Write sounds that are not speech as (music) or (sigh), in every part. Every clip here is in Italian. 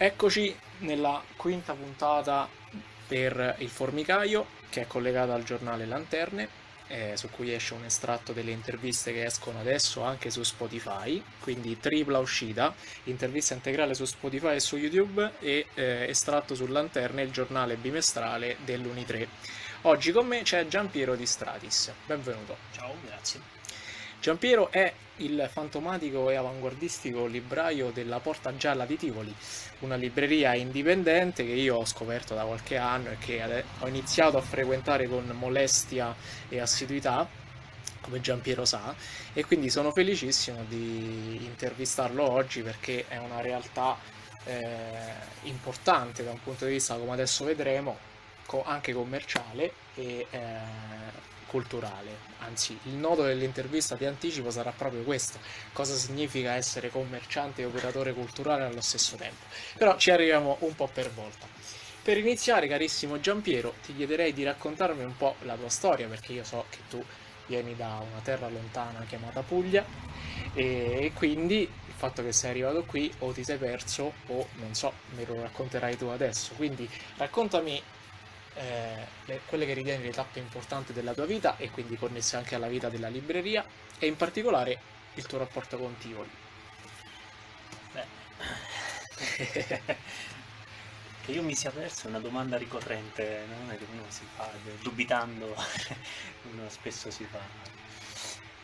Eccoci nella quinta puntata per il Formicaio, che è collegata al giornale Lanterne, eh, su cui esce un estratto delle interviste che escono adesso anche su Spotify, quindi tripla uscita, intervista integrale su Spotify e su YouTube e eh, estratto su Lanterne, il giornale bimestrale dell'Uni3. Oggi con me c'è Giampiero di Stratis, benvenuto. Ciao, grazie. Giampiero è il fantomatico e avanguardistico libraio della Porta Gialla di Tivoli, una libreria indipendente che io ho scoperto da qualche anno e che ho iniziato a frequentare con molestia e assiduità, come Giampiero sa, e quindi sono felicissimo di intervistarlo oggi perché è una realtà eh, importante da un punto di vista, come adesso vedremo, anche commerciale e eh, culturale. Anzi, il nodo dell'intervista di anticipo sarà proprio questo: cosa significa essere commerciante e operatore culturale allo stesso tempo. Però ci arriviamo un po' per volta. Per iniziare, carissimo Giampiero, ti chiederei di raccontarmi un po' la tua storia, perché io so che tu vieni da una terra lontana chiamata Puglia e quindi il fatto che sei arrivato qui o ti sei perso o non so, me lo racconterai tu adesso. Quindi raccontami eh, le, quelle che ritieni le tappe importanti della tua vita e quindi connesse anche alla vita della libreria e in particolare il tuo rapporto con Tivoli. Che io mi sia perso è una domanda ricorrente, no? che uno si fa, dubitando, (laughs) uno spesso si fa.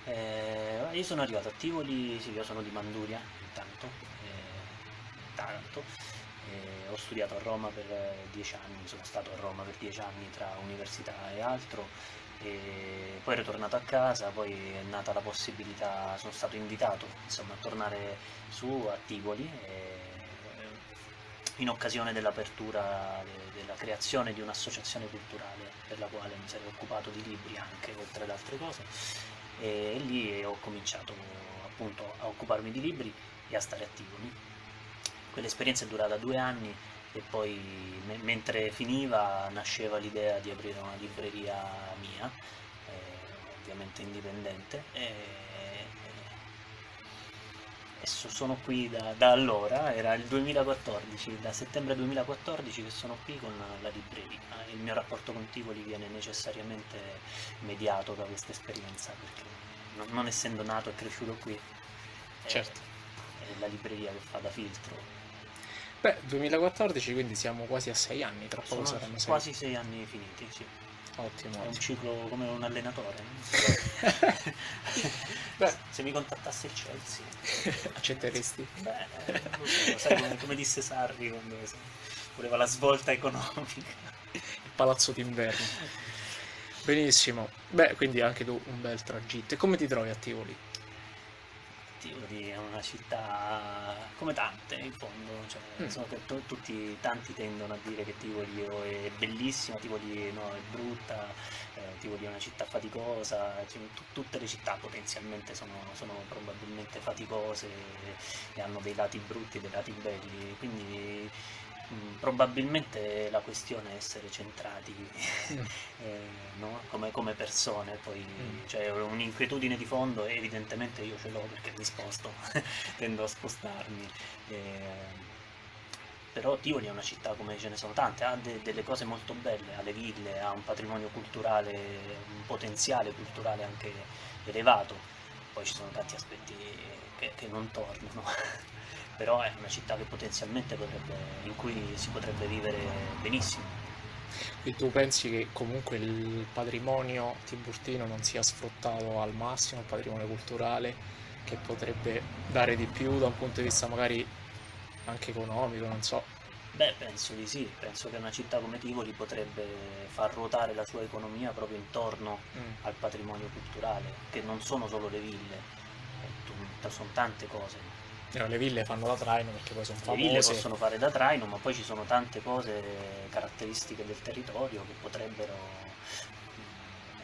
Eh, io sono arrivato a Tivoli, sì, io sono di Manduria intanto, eh, Taranto, ho studiato a Roma per eh, dieci anni, sono stato a Roma per dieci anni tra università e altro, e poi ero tornato a casa, poi è nata la possibilità, sono stato invitato insomma, a tornare su a Tivoli e, in occasione dell'apertura, de, della creazione di un'associazione culturale per la quale mi sarei occupato di libri anche, oltre ad altre cose, e lì ho cominciato appunto a occuparmi di libri e a stare a Tivoli. Quell'esperienza è durata due anni e poi me- mentre finiva nasceva l'idea di aprire una libreria mia, eh, ovviamente indipendente, e, e sono qui da, da, allora, era il 2014, da settembre 2014 che sono qui con la libreria. Il mio rapporto con Tivoli viene necessariamente mediato da questa esperienza, perché non, non essendo nato e cresciuto qui, certo. è, è la libreria che fa da filtro Beh, 2014, quindi siamo quasi a sei anni, tra poco Sono saranno sei. quasi sei anni finiti, sì. Ottimo. È un ciclo come un allenatore. (laughs) Beh. Se mi contattasse il Chelsea. Accetteresti? Beh, so, sai come, come, disse Sarri quando voleva la svolta economica. Il palazzo d'inverno. Benissimo. Beh, quindi anche tu un bel tragitto. E come ti trovi a Tivoli? Tivoli è una città come tante in fondo, cioè, mm. so che to- tutti, tanti tendono a dire che Tivoli è bellissima, Tivoli no, è brutta, eh, Tivoli è una città faticosa, cioè, tutte le città potenzialmente sono, sono, probabilmente faticose e hanno dei lati brutti e dei lati belli, quindi probabilmente la questione è essere centrati mm. (laughs) eh, no? come, come, persone, poi mm. cioè, un'inquietudine di fondo evidentemente io ce l'ho perché mi sposto, (laughs) tendo a spostarmi. Eh, però Tivoli è una città come ce ne sono tante, ha de- delle cose molto belle, ha le ville, ha un patrimonio culturale, un potenziale culturale anche elevato, poi ci sono tanti aspetti che, che non tornano (laughs) però è una città che potenzialmente potrebbe, in cui si potrebbe vivere benissimo. E tu pensi che comunque il patrimonio tiburtino non sia sfruttato al massimo, il patrimonio culturale, che potrebbe dare di più da un punto di vista magari anche economico, non so. Beh, penso di sì, penso che una città come Tivoli potrebbe far ruotare la sua economia proprio intorno mm. al patrimonio culturale, che non sono solo le ville, sono tante cose No, le ville fanno da traino perché poi sono famose. Le ville possono fare da traino, ma poi ci sono tante cose caratteristiche del territorio che potrebbero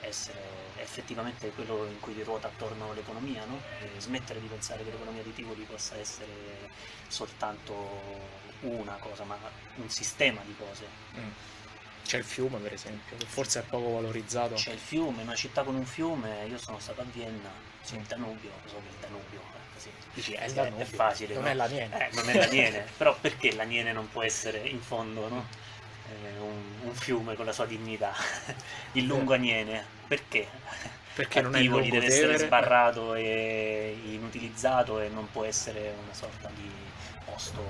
essere effettivamente quello in cui ruota attorno l'economia, no? smettere di pensare che l'economia di Tivoli possa essere soltanto una cosa, ma un sistema di cose. Mm. C'è il fiume, per esempio, che forse è poco valorizzato. C'è il fiume, una città con un fiume, io sono stato a Vienna, c'è il Danubio, so che il Danubio. Dici, è il Sì, Danubio, è facile. non no? è la Niene. Eh, non è la Niene, (laughs) però perché la Niene non può essere in fondo, no? Eh, un, un fiume con la sua dignità, (laughs) il lungo Aniene, perché? Perché non è lungo deve essere sbarrato e inutilizzato e non può essere una sorta di posto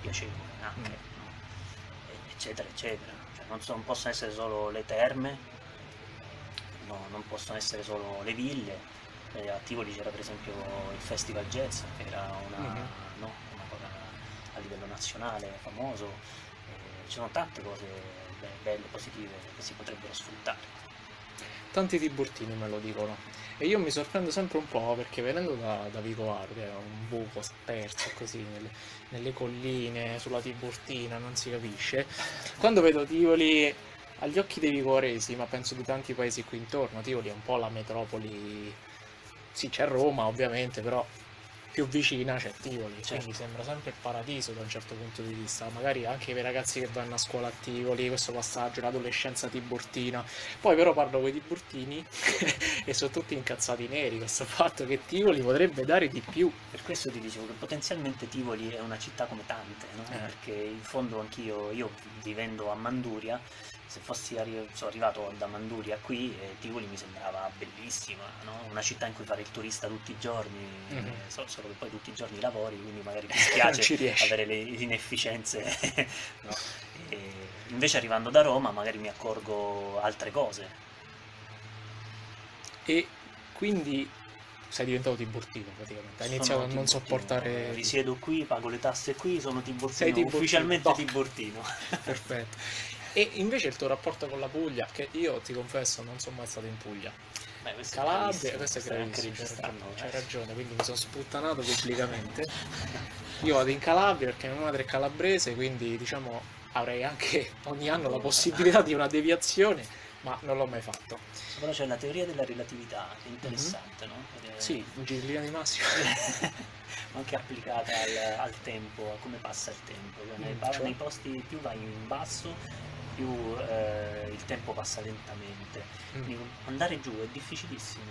piacevole anche, Mm. eccetera, eccetera. Cioè, non, so- non possono essere solo le terme, no, non possono essere solo le ville. Eh, a Tivoli c'era per esempio il Festival Jazz, che era una, Mhm. no, una cosa a livello nazionale famoso. Eh, ci sono tante cose be- belle, positive che si potrebbero sfruttare. Tanti tiburtini me lo dicono. E io mi sorprendo sempre un po' perché venendo da, da Vicovaro, che è un buco sperso così nelle, nelle colline, sulla Tiburtina, non si capisce, quando vedo Tivoli agli occhi dei vicovaresi, ma penso di tanti paesi qui intorno, Tivoli è un po' la metropoli, sì c'è Roma ovviamente, però più vicina c'è Tivoli, Certo. quindi sembra sempre il paradiso da un certo punto di vista, magari anche per i ragazzi che vanno a scuola a Tivoli, questo passaggio, l'adolescenza tiburtina, poi però parlo con i tiburtini (laughs) e sono tutti incazzati neri questo fatto che Tivoli potrebbe dare di più. Per questo ti dicevo che potenzialmente Tivoli è una città come tante, no? Eh. perché in fondo anch'io, io vivendo a Manduria, se fossi arri- sono arrivato da Manduria qui, eh, Tivoli mi sembrava bellissima, no? una città in cui fare il turista tutti i giorni, Mhm. eh, so- solo che poi tutti i giorni lavori, quindi magari (laughs) ti spiace avere le inefficienze. (laughs) no? E invece arrivando da Roma magari mi accorgo altre cose. E quindi sei diventato tiburtino praticamente, hai iniziato a non tiburtino, sopportare... Risiedo qui, pago le tasse qui, sono Sei tiburtino, tiburtino, ufficialmente toc. tiburtino. Perfetto. E invece il tuo rapporto con la Puglia, che io ti confesso non sono mai stato in Puglia. Beh, questo è Calabria, gravissimo, questo è gravissimo, registrando, ragione, eh. ragione, quindi mi sono sputtanato pubblicamente. Io vado in Calabria perché mia madre è calabrese, quindi diciamo avrei anche ogni anno la possibilità di una deviazione, ma non l'ho mai fatto. Però c'è la teoria della relatività, che è interessante, no? Ed è- Mhm. Sì, in linea di massimo. (laughs) anche applicata al, al tempo, a come passa il tempo. Cioè, nei, Mm, cioè? nei posti più vai in basso, più eh, il tempo passa lentamente. Mm. Quindi andare giù è difficilissimo.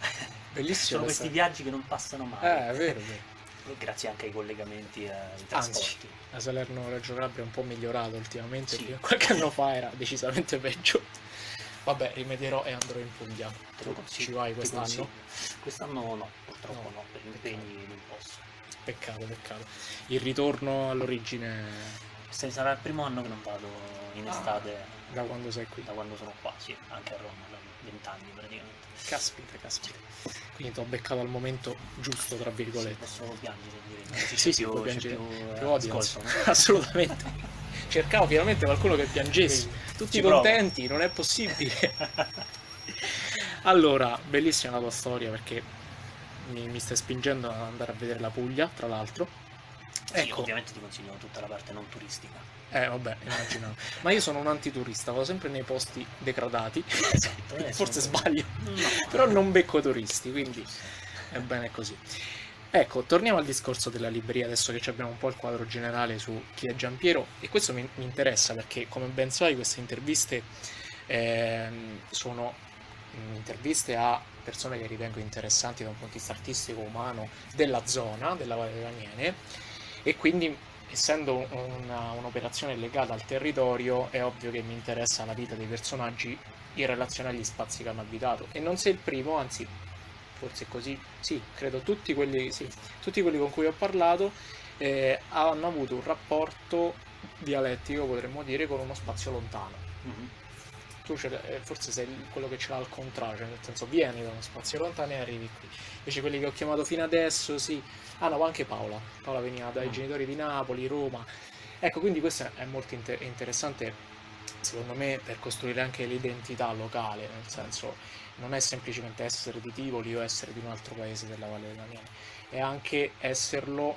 (laughs) Bellissimo. Sono questi viaggi che non passano mai. Eh, è vero, è vero. (laughs) Grazie anche ai collegamenti e ai Anzi, trasporti. la Salerno-Reggio Calabria è un po' migliorato ultimamente, Sì. (laughs) qualche anno fa era decisamente peggio. Vabbè, rimedierò e andrò in Puglia. Te lo consiglio, ci vai quest'anno? Quest'anno no, purtroppo No, no, per impegni non posso. Peccato, peccato. Il ritorno all'origine Questo sarà il primo anno che non vado in Ah. estate da quando sei qui. da quando sono qua, sì, anche a Roma, da vent'anni praticamente. Caspita, caspita. Quindi ti ho beccato al momento giusto, tra Sì, virgolette. posso piangere, direi. (laughs) Sì, sì, sì, più- piangere. più, ascolto? (laughs) Assolutamente. Cercavo finalmente qualcuno che piangesse. Sì, Tutti ci provo. contenti, non è possibile. (laughs) Allora, bellissima la tua storia perché mi, mi stai spingendo ad andare a vedere la Puglia, tra l'altro. Ecco, ovviamente ti consiglio tutta la parte non turistica. eh vabbè, immaginavo. (laughs) Ma io sono un antiturista, vado sempre nei posti degradati. Esatto, eh, (laughs) Forse sbaglio, (laughs) No. però non becco turisti, quindi è bene così. Ecco, torniamo al discorso della libreria, adesso che abbiamo un po' il quadro generale su chi è Giampiero, e questo mi, mi interessa perché, come ben sai, queste interviste ehm, sono mm, interviste a persone che ritengo interessanti da un punto di vista artistico, umano, della zona, della Valle dell'Aniene, e quindi, essendo una- un'operazione legata al territorio, è ovvio che mi interessa la vita dei personaggi in relazione agli spazi che hanno abitato. E non sei il primo, anzi, forse così, sì, credo tutti quelli, sì, tutti quelli con cui ho parlato eh, hanno avuto un rapporto dialettico, potremmo dire, con uno spazio lontano. Mhm. Tu eh, forse sei quello che ce l'ha al contrario, cioè nel senso vieni da uno spazio lontano e arrivi qui. Invece quelli che ho chiamato fino adesso, sì. Ah no, anche Paola. Paola veniva dai Mm. genitori di Napoli, Roma. Ecco, quindi questo è molto inter- interessante, secondo me, per costruire anche l'identità locale, nel senso non è semplicemente essere di Tivoli o essere di un altro paese della Valle dell'Aniene, è anche esserlo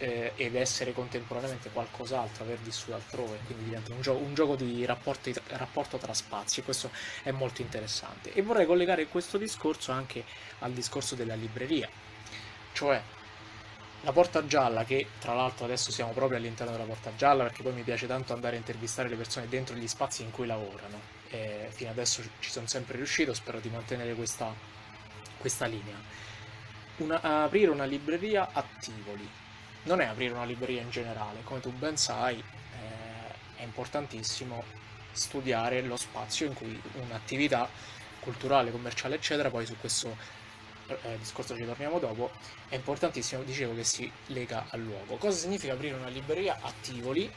eh, ed essere contemporaneamente qualcos'altro, aver vissuto altrove, quindi diventa un, gio- un gioco di rapporti- rapporto tra spazi e questo è molto interessante. E vorrei collegare questo discorso anche al discorso della libreria, cioè La Porta Gialla, che tra l'altro adesso siamo proprio all'interno della Porta Gialla, perché poi mi piace tanto andare a intervistare le persone dentro gli spazi in cui lavorano. E fino adesso ci sono sempre riuscito, spero di mantenere questa, questa linea. Una, aprire una libreria a Tivoli non è aprire una libreria in generale, come tu ben sai, eh, è importantissimo studiare lo spazio in cui un'attività culturale, commerciale, eccetera, poi su questo eh, discorso ci torniamo dopo, è importantissimo, dicevo, che si lega al luogo. Cosa significa aprire una libreria a Tivoli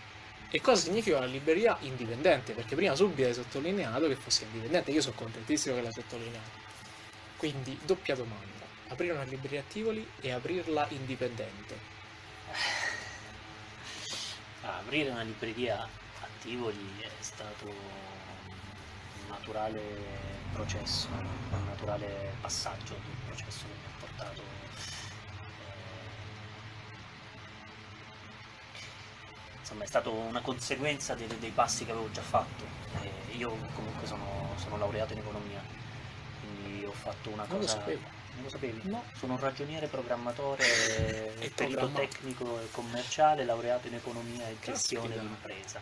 e cosa significa una libreria indipendente? Perché prima subito hai sottolineato che fosse indipendente, io sono contentissimo che l'hai sottolineato. Quindi, doppia domanda, aprire una libreria a Tivoli e aprirla indipendente. Ah, aprire una libreria a Tivoli è stato un naturale processo, un naturale passaggio un processo che mi ha portato eh, insomma è stata una conseguenza dei, dei, passi che avevo già fatto. Eh, io comunque sono, sono, laureato in economia, quindi ho fatto una non cosa. Lo sapevi? No. Sono un ragioniere programmatore (laughs) e perito tecnico e commerciale, laureato in economia e gestione d'impresa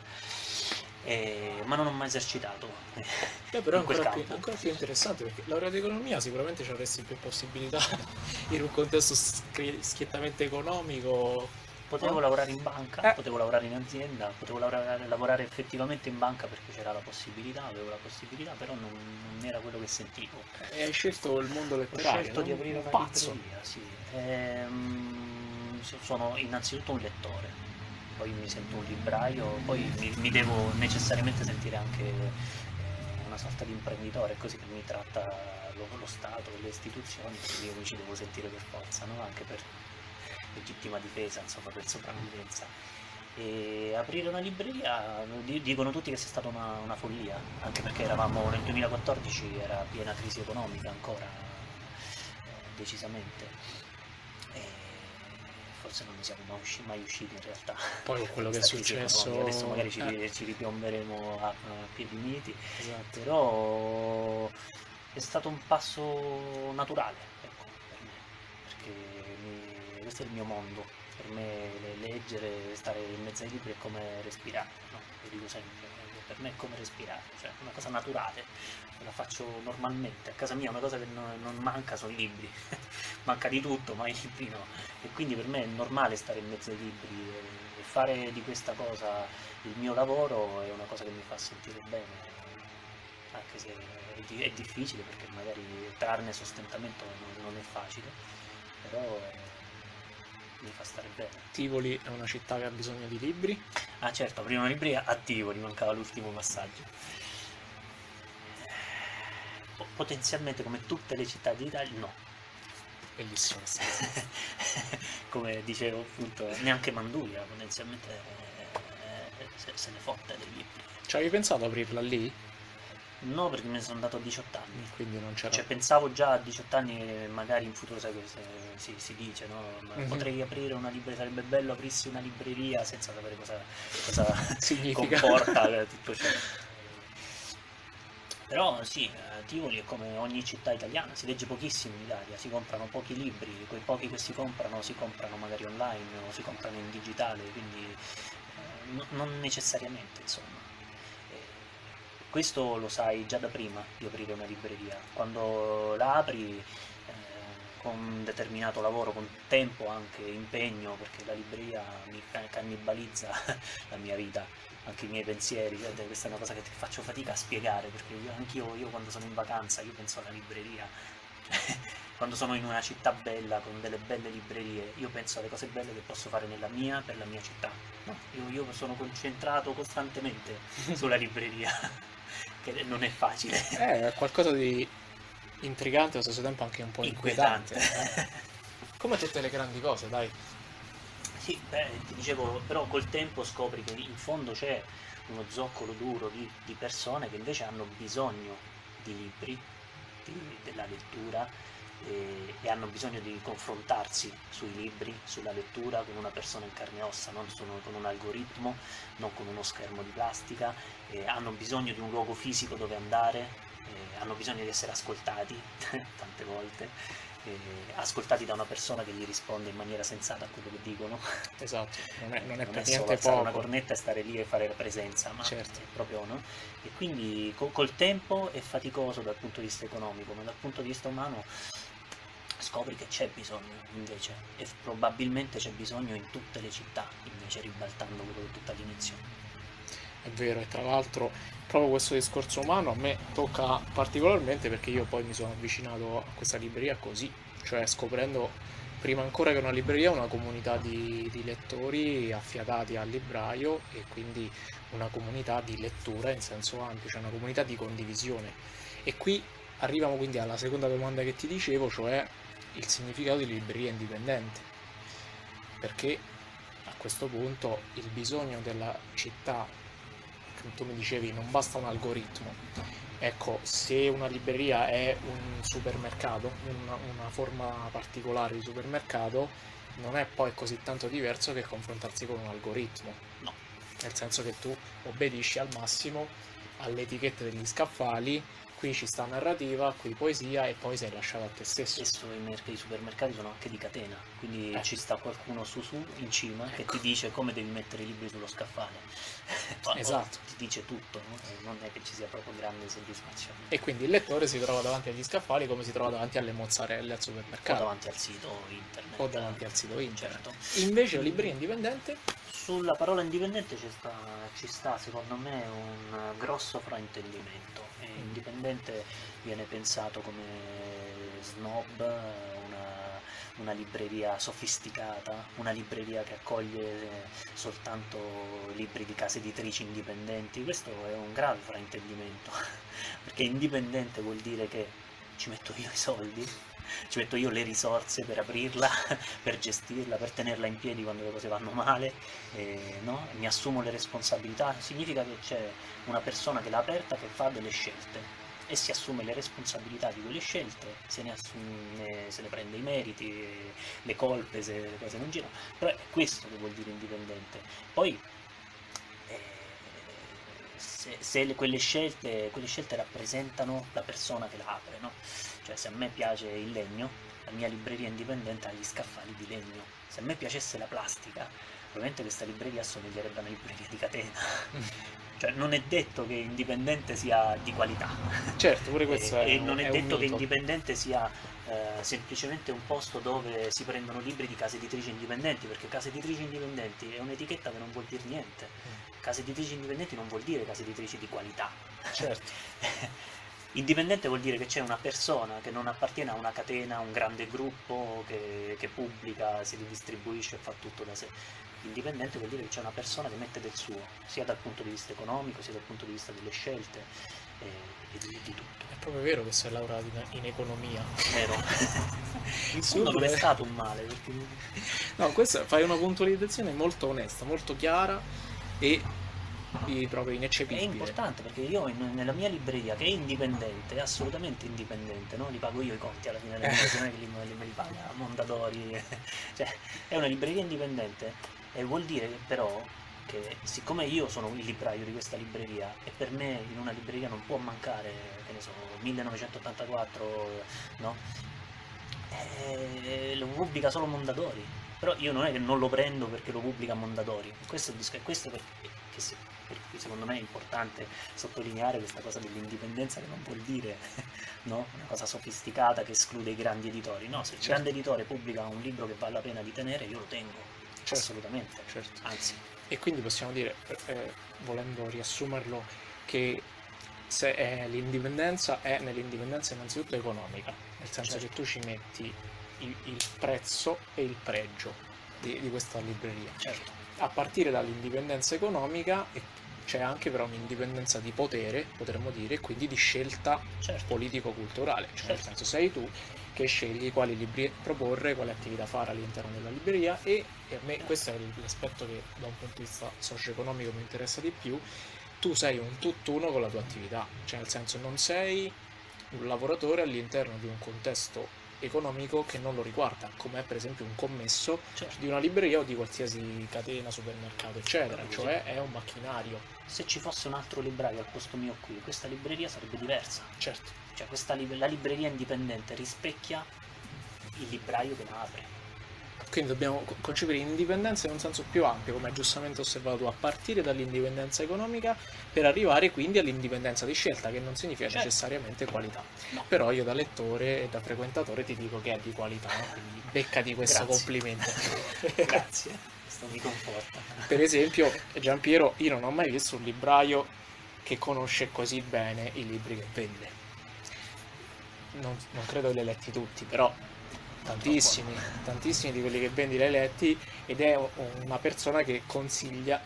eh, ma non ho mai esercitato. (laughs) Beh, però è ancora più, ancora più, interessante perché laureato in economia sicuramente ci avresti più possibilità (laughs) in un contesto schiettamente economico. Potevo no? lavorare in banca, eh. potevo lavorare in azienda, potevo lavorare, lavorare, effettivamente in banca perché c'era la possibilità, avevo la possibilità, però non, non era quello che sentivo. E hai scelto il mondo letterario? Ho scelto di aprire una pazzo. libreria, sì. Ehm, sono innanzitutto un lettore poi mi sento un libraio, poi mi, mi devo necessariamente sentire anche eh, una sorta di imprenditore, così che mi tratta lo, lo Stato, le istituzioni, quindi io mi ci devo sentire per forza, no? anche per legittima difesa, insomma, per sopravvivenza. E aprire una libreria, dicono tutti che sia stata una, una follia, anche perché eravamo nel 2014, era piena crisi economica ancora, eh, decisamente forse non ne siamo mai, usci- mai usciti in realtà. Poi quello (laughs) che è successo... Adesso magari ci, eh. ci ripiomberemo a, a piedi uniti, esatto. però è stato un passo naturale questo è il mio mondo, per me leggere, stare in mezzo ai libri è come respirare, no? lo dico sempre, per me è come respirare, cioè è una cosa naturale, la faccio normalmente, a casa mia una cosa che non, non manca sono i libri, (laughs) manca di tutto, ma i libri no, e quindi per me è normale stare in mezzo ai libri e, e fare di questa cosa il mio lavoro è una cosa che mi fa sentire bene, anche se è, è difficile perché magari trarne sostentamento non, non è facile, però è, mi fa stare bene. Tivoli è una città che ha bisogno di libri? Ah certo, prima libreria a Tivoli, mancava l'ultimo passaggio potenzialmente come tutte le città d'Italia, no. Bellissimo. (laughs) come dicevo appunto, neanche Manduria potenzialmente eh, se, se, ne fotte dei libri. Ci avevi pensato a aprirla lì? No, perché me ne sono andato a 18 anni. Quindi non c'era. Cioè, pensavo già a 18 anni, magari in futuro, sai cosa si, si, dice, no? Mm-hmm. Potrei aprire una libreria, sarebbe bello aprirsi una libreria senza sapere cosa, cosa (laughs) comporta tutto ciò. Però sì, eh, Tivoli è come ogni città italiana, si legge pochissimo in Italia, si comprano pochi libri, quei pochi che si comprano si comprano magari online o si comprano in digitale, quindi eh, no, non necessariamente insomma. Questo lo sai già da prima di aprire una libreria, quando la apri eh, con determinato lavoro, con tempo anche, impegno, perché la libreria mi cannibalizza (laughs) la mia vita anche i miei pensieri, questa è una cosa che ti faccio fatica a spiegare, perché io, anch'io io quando sono in vacanza, io penso alla libreria, (laughs) quando sono in una città bella, con delle belle librerie, io penso alle cose belle che posso fare nella mia, per la mia città. No, io, io sono concentrato costantemente (laughs) sulla libreria, che non è facile. (laughs) Eh, è qualcosa di intrigante, allo stesso tempo anche un po' inquietante. inquietante. Eh? (laughs) Come tutte le grandi cose, dai. Sì, beh, ti dicevo, però col tempo scopri che in fondo c'è uno zoccolo duro di, di persone che invece hanno bisogno di libri, di, della lettura e, e, hanno bisogno di confrontarsi sui libri, sulla lettura con una persona in carne e ossa, non solo con un algoritmo, non con uno schermo di plastica, hanno bisogno di un luogo fisico dove andare, hanno bisogno di essere ascoltati (laughs) tante volte eh, ascoltati da una persona che gli risponde in maniera sensata a quello che dicono. Esatto, non è, non è non è solo niente alzare una cornetta e stare lì e fare la presenza, ma Certo. proprio no? E quindi co- col tempo è faticoso dal punto di vista economico, ma dal punto di vista umano scopri che c'è bisogno invece e probabilmente c'è bisogno in tutte le città, invece ribaltando quello che ho detto all'inizio. È vero, e tra l'altro proprio questo discorso umano a me tocca particolarmente perché io poi mi sono avvicinato a questa libreria così, cioè scoprendo prima ancora che una libreria una comunità di, di lettori affiatati al libraio e quindi una comunità di lettura in senso ampio, cioè una comunità di condivisione. E qui arriviamo quindi alla seconda domanda che ti dicevo, cioè il significato di libreria indipendente. Perché a questo punto il bisogno della città, tu mi dicevi, non basta un algoritmo. Ecco, se una libreria è un supermercato, una, una forma particolare di supermercato, non è poi così tanto diverso che confrontarsi con un algoritmo. No, Nel senso che tu obbedisci al massimo alle etichette degli scaffali, qui ci sta narrativa, qui poesia e poi sei lasciato a te stesso. spesso i, merc- i supermercati sono anche di catena, quindi Eh. ci sta qualcuno su su in cima che Ecco. ti dice come devi mettere i libri sullo scaffale. (laughs) O- o Esatto. Ti dice tutto, no? E non è che ci sia proprio grande soddisfazione. E quindi il lettore si trova davanti agli scaffali come si trova davanti alle mozzarelle al O supermercato davanti al sito internet. o davanti al sito internet. Certo. Invece la libreria indipendente Sulla parola indipendente ci sta, ci sta, secondo me un grosso fraintendimento. E indipendente viene pensato come snob, una, una libreria sofisticata, una libreria che accoglie soltanto libri di case editrici indipendenti. Questo è un grave fraintendimento, (laughs) perché indipendente vuol dire che ci metto io i soldi, ci metto io le risorse per aprirla, (laughs) per gestirla, per tenerla in piedi quando le cose vanno male, e, no? Mi assumo le responsabilità, significa che c'è una persona che l'ha aperta che fa delle scelte e si assume le responsabilità di quelle scelte, se ne, assume, se ne prende i meriti, le colpe se le cose non girano, però è questo che vuol dire indipendente. Poi eh, se, se le- quelle, scelte, quelle scelte rappresentano la persona che la apre, no? Cioè se a me piace il legno, la mia libreria indipendente ha gli scaffali di legno. Se a me piacesse la plastica, probabilmente questa libreria assomiglierebbe a una libreria di catena. (laughs) Cioè non è detto che indipendente sia di qualità. Certo, pure (laughs) questo e, è, e non è, è detto che indipendente sia eh, semplicemente un posto dove si prendono libri di case editrici indipendenti, perché case editrici indipendenti è un'etichetta che non vuol dire niente. Case editrici indipendenti non vuol dire case editrici di qualità. Certo. (laughs) Indipendente vuol dire che c'è una persona che non appartiene a una catena, a un grande gruppo che, che pubblica, si ridistribuisce e fa tutto da sé. Indipendente vuol dire che c'è una persona che mette del suo, sia dal punto di vista economico, sia dal punto di vista delle scelte e, e di, di tutto. È proprio vero che sei laureato in, in economia. Vero? (laughs) In fondo non è beh. stato un male, perché No, questa fai una puntualizzazione molto onesta, molto chiara e i- proprio è ineccepibile. importante perché io in- nella mia libreria, che è indipendente, è assolutamente indipendente, no? li pago io i conti alla fine della mese, non è che li, li- me li paga Mondadori, (laughs) cioè è una libreria indipendente e vuol dire però che siccome io sono il libraio di questa libreria e per me in una libreria non può mancare, che ne so, 1984, no? Eh, lo pubblica solo Mondadori, però io non è che non lo prendo perché lo pubblica Mondadori, questo è il disco- è questo per, che si- per cui secondo me è importante sottolineare questa cosa dell'indipendenza che non vuol dire (laughs) no? una cosa sofisticata che esclude i grandi editori, no, se il Certo. grande editore pubblica un libro che vale la pena di tenere io lo tengo, Certo. assolutamente, Certo. anzi E quindi possiamo dire, eh, volendo riassumerlo, che se è l'indipendenza è nell'indipendenza innanzitutto economica, nel senso Certo. che tu ci metti il, il prezzo e il pregio di, di questa libreria. certo, A partire dall'indipendenza economica e c'è anche però un'indipendenza di potere, potremmo dire, e quindi di scelta certo, politico-culturale, cioè nel Certo. senso sei tu che scegli quali libri proporre, quali attività fare all'interno della libreria e, e a me questo è l'aspetto che da un punto di vista socio-economico mi interessa di più, tu sei un tutt'uno con la tua attività, cioè nel senso non sei un lavoratore all'interno di un contesto economico che non lo riguarda, come è per esempio un commesso certo. di una libreria o di qualsiasi catena, supermercato, eccetera, cioè è un macchinario, Se ci fosse un altro libraio al posto mio qui, questa libreria sarebbe diversa. certo, Cioè questa la libreria indipendente rispecchia il libraio che la apre. Quindi dobbiamo concepire l'indipendenza in un senso più ampio, come giustamente osservato tu, a partire dall'indipendenza economica per arrivare quindi all'indipendenza di scelta, che non significa certo. necessariamente qualità. No. Però io da lettore e da frequentatore ti dico che è di qualità, quindi beccati questo Grazie. complimento. (laughs) Grazie, questo mi conforta. Per esempio, Giampiero, io non ho mai visto un libraio che conosce così bene i libri che vende. Non, non credo che li hai letti tutti, però tantissimi, tantissimi di quelli che vendi li hai letti ed è una persona che consiglia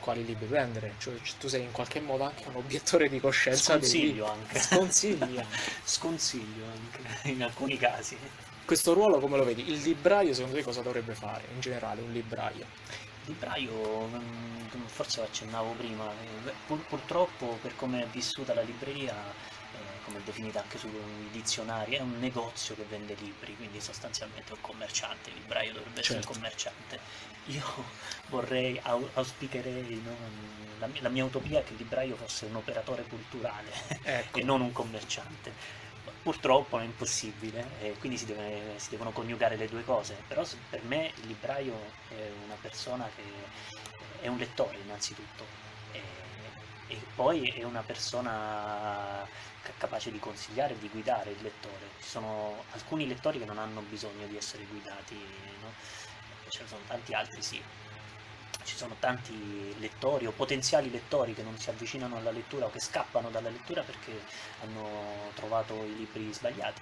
quali libri prendere, cioè tu sei in qualche modo anche un obiettore di coscienza Sconsiglio anche. Sconsiglia. (laughs) Sconsiglio anche in alcuni casi. Questo ruolo come lo vedi? Il libraio secondo te cosa dovrebbe fare in generale un libraio? Il libraio, mm, forse lo accennavo prima, eh, pur, purtroppo per come è vissuta la libreria come è definita anche sui dizionari, è un negozio che vende libri, quindi sostanzialmente un commerciante, il libraio dovrebbe certo. essere un certo. commerciante. Io vorrei, auspicherei, no? la, la, mia utopia è che il libraio fosse un operatore culturale ecco. (laughs) e non un commerciante. Purtroppo è impossibile, e quindi si, deve, si, devono coniugare le due cose, però per me il libraio è una persona che è un lettore innanzitutto e, e poi è una persona capace di consigliare e di guidare il lettore. Ci sono alcuni lettori che non hanno bisogno di essere guidati, no? ce ne sono tanti altri sì. Ci sono tanti lettori o potenziali lettori che non si avvicinano alla lettura o che scappano dalla lettura perché hanno trovato i libri sbagliati.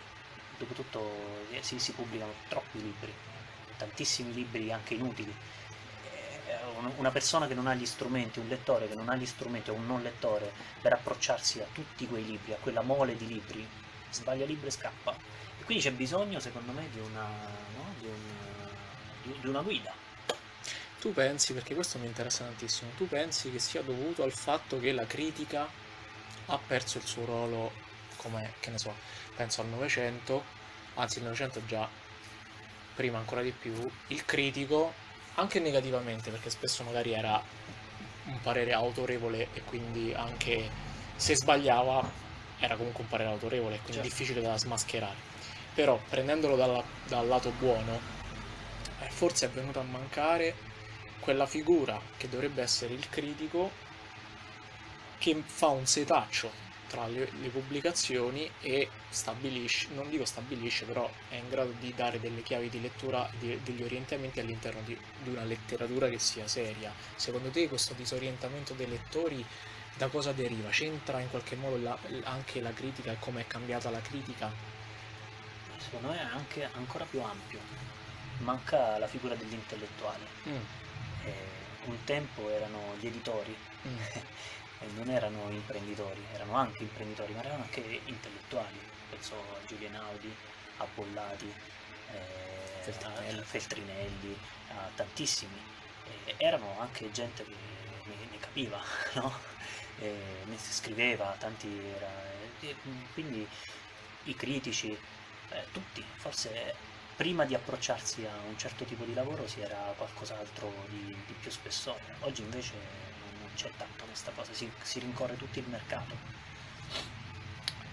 Dopotutto eh, si, si pubblicano troppi libri, tantissimi libri anche inutili una persona che non ha gli strumenti, un lettore che non ha gli strumenti o un non lettore per approcciarsi a tutti quei libri, a quella mole di libri, sbaglia libro e scappa. E quindi c'è bisogno, secondo me, di una, no? di una, di una guida. Tu pensi, perché questo mi interessa tantissimo, tu pensi che sia dovuto al fatto che la critica ha perso il suo ruolo come, che ne so, penso al Novecento, anzi il Novecento già prima ancora di più, il critico anche negativamente, perché spesso magari era un parere autorevole e quindi anche se sbagliava era comunque un parere autorevole e quindi certo. difficile da smascherare. Però prendendolo dalla, dal lato buono, eh, forse è venuta a mancare quella figura che dovrebbe essere il critico che fa un setaccio tra le, le, pubblicazioni e stabilisce, non dico stabilisce, però è in grado di dare delle chiavi di lettura, di, degli orientamenti all'interno di, di, una letteratura che sia seria. Secondo te questo disorientamento dei lettori da cosa deriva? C'entra in qualche modo la, anche la critica e come è cambiata la critica? Secondo me è anche ancora più ampio. Manca la figura dell'intellettuale. Mm. Eh, un tempo erano gli editori. Mm. (laughs) e non erano imprenditori, erano anche imprenditori, ma erano anche intellettuali. Penso a Giulio Einaudi, a Bollati, eh, Feltrinelli. a Feltrinelli, a tantissimi. E erano anche gente che ne, ne capiva, (laughs) no? E ne scriveva, tanti era, quindi i critici, eh, tutti, forse prima di approcciarsi a un certo tipo di lavoro si era qualcos'altro di, di più spessore. Oggi invece c'è tanto questa cosa, si, si rincorre tutto il mercato.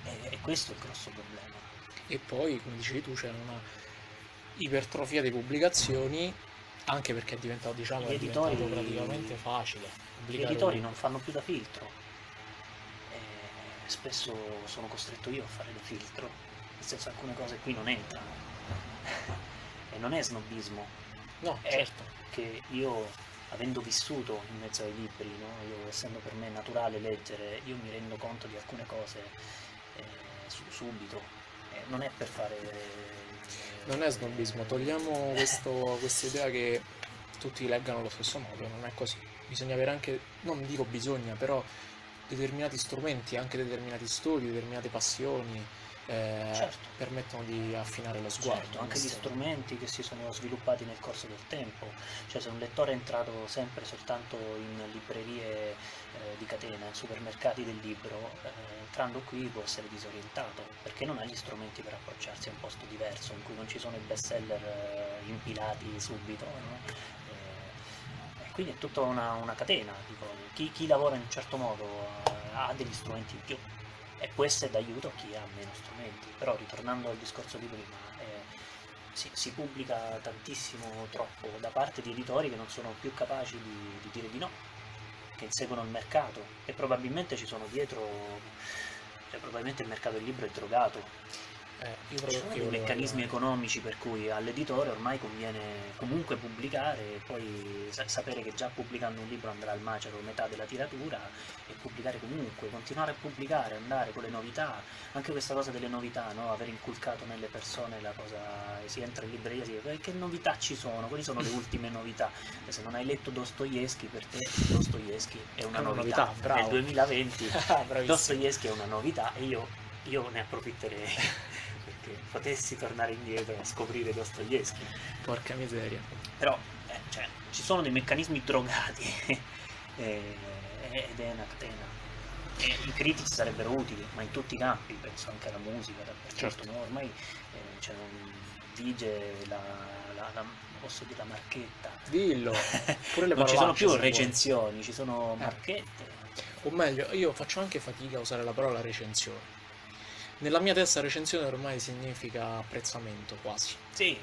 E, e, questo è il grosso problema. E poi, come dicevi tu, c'è una ipertrofia di pubblicazioni, anche perché è diventato, diciamo, è editori... diventato praticamente facile. Gli editori non fanno più da filtro. E spesso sono costretto io a fare da filtro, nel senso alcune cose qui non entrano. (laughs) e non è snobismo. No, è certo. che io avendo vissuto in mezzo ai libri, no? io, essendo per me naturale leggere, io mi rendo conto di alcune cose eh, su, subito. Eh, non è per fare... Eh, non è snobismo, togliamo (laughs) questa idea che tutti leggano allo stesso modo, non è così. Bisogna avere anche, non dico bisogna, però determinati strumenti, anche determinati studi, determinate passioni, eh, certo. permettono di affinare lo sguardo. Certo, anche gli strumenti che si sono sviluppati nel corso del tempo, cioè se un lettore è entrato sempre soltanto in librerie eh, di catena, in supermercati del libro, eh, entrando qui può essere disorientato perché non ha gli strumenti per approcciarsi a un posto diverso in cui non ci sono i best seller eh, impilati subito. No? Eh, quindi è tutta una, una catena, chi, chi, lavora in un certo modo ha degli strumenti in più e può essere d'aiuto a chi ha meno strumenti. Però ritornando al discorso di prima, eh, si, si pubblica tantissimo troppo da parte di editori che non sono più capaci di, di dire di no, che inseguono il mercato e probabilmente ci sono dietro, cioè probabilmente il mercato del libro è drogato Eh, meccanismi economici per cui all'editore ormai conviene comunque pubblicare e poi sa- sapere che già pubblicando un libro andrà al macero metà della tiratura e pubblicare comunque, continuare a pubblicare, andare con le novità, anche questa cosa delle novità, no? aver inculcato nelle persone la cosa, si entra in libreria, si dice "Eh, che novità ci sono, quali sono le (laughs) ultime novità? E se non hai letto Dostoevsky per te Dostoevsky è una È una novità, novità, bravo. nel 2020 Ah, bravissimo. Dostoevsky è una novità e io, io ne approfitterei (laughs) perché potessi tornare indietro a scoprire Dostoevsky. Porca miseria. Però eh, cioè, ci sono dei meccanismi drogati (laughs) eh, ed è una catena. E I critici sarebbero utili, ma in tutti i campi, penso anche alla musica, dappertutto. Certo. no? Ormai eh, c'è un vige la, la- la- posso dire la marchetta. Dillo. (laughs) Pure le non ci sono più recensioni, ci sono Eh. marchette. O meglio, io faccio anche fatica a usare la parola recensione. Nella mia testa recensione ormai significa apprezzamento quasi. Sì,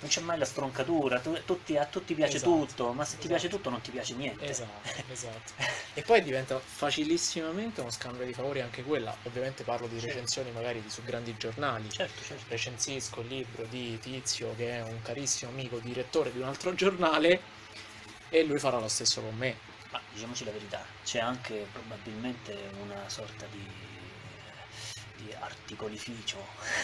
non c'è mai la stroncatura, tu- tutti- a tutti piace Esatto, tutto, ma se ti esatto. piace tutto non ti piace niente. Esatto, (laughs) esatto. E poi diventa facilissimamente uno scambio di favori anche quella. Ovviamente parlo di recensioni magari di- su grandi giornali. Certo, certo. Recensisco il libro di Tizio che è un carissimo amico direttore di un altro giornale e lui farà lo stesso con me. Ma diciamoci la verità, c'è anche probabilmente una sorta di, di articolificio,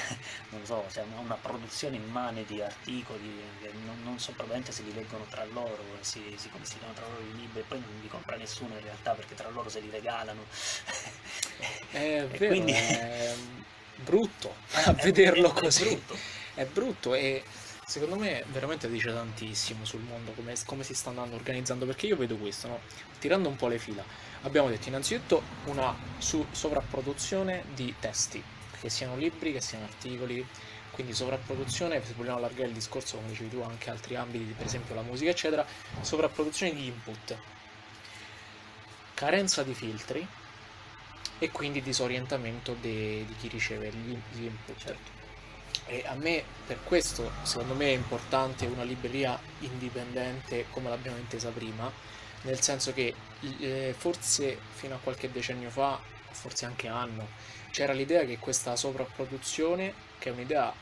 (laughs) non so, cioè una produzione immane di articoli che non, non so probabilmente se li leggono tra loro, si, si consigliano tra loro i libri e poi non li compra nessuno in realtà perché tra loro se li regalano. (laughs) È vero, quindi- è (laughs) brutto a È- vederlo è- è così. brutto. È brutto e secondo me veramente dice tantissimo sul mondo come, come si sta andando organizzando perché io vedo questo, no? tirando un po' le fila. Abbiamo detto innanzitutto una sovrapproduzione di testi, che siano libri, che siano articoli, quindi sovrapproduzione, se vogliamo allargare il discorso come dicevi tu anche altri ambiti, per esempio la musica eccetera, sovrapproduzione di input, carenza di filtri e quindi disorientamento de- di chi riceve gli, gli input. Certo. E a me, per questo, secondo me è importante una libreria indipendente come l'abbiamo intesa prima, nel senso che eh, forse fino a qualche decennio fa, forse anche anno, c'era l'idea che questa sovrapproduzione, che è un'idea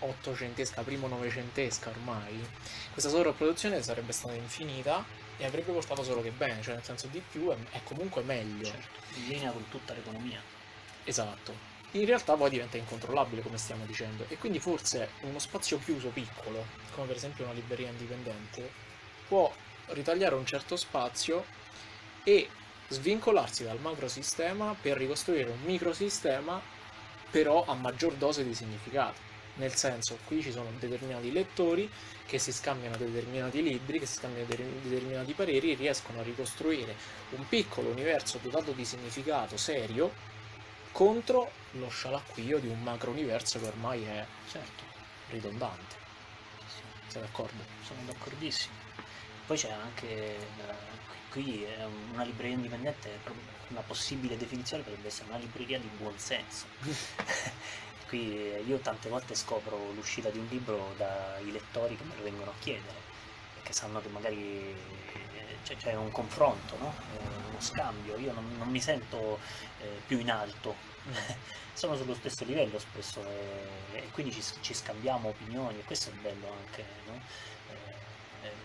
ottocentesca, primo novecentesca ormai, questa sovrapproduzione sarebbe stata infinita e avrebbe portato solo che bene, cioè nel senso di più è, è comunque meglio. Certo, in linea con tutta l'economia. Esatto. In realtà poi diventa incontrollabile, come stiamo dicendo, e quindi forse uno spazio chiuso piccolo, come per esempio una libreria indipendente, può ritagliare un certo spazio e svincolarsi dal macrosistema per ricostruire un microsistema, però a maggior dose di significato. Nel senso, qui ci sono determinati lettori che si scambiano determinati libri, che si scambiano de- determinati pareri e riescono a ricostruire un piccolo universo dotato di significato serio contro lo scialacquio di un macro universo che ormai è Certo, ridondante. Sei d'accordo? Sono d'accordissimo. Poi c'è anche, la- qui una libreria indipendente, una possibile definizione potrebbe essere una libreria di buonsenso. (laughs) qui eh, io tante volte scopro l'uscita di un libro dai lettori che me lo vengono a chiedere, perché sanno che magari eh, c'è, un confronto, no? Eh, uno scambio, io non, non mi sento eh, più in alto, (laughs) sono sullo stesso livello spesso e, e quindi ci, ci scambiamo opinioni e questo è bello anche, no?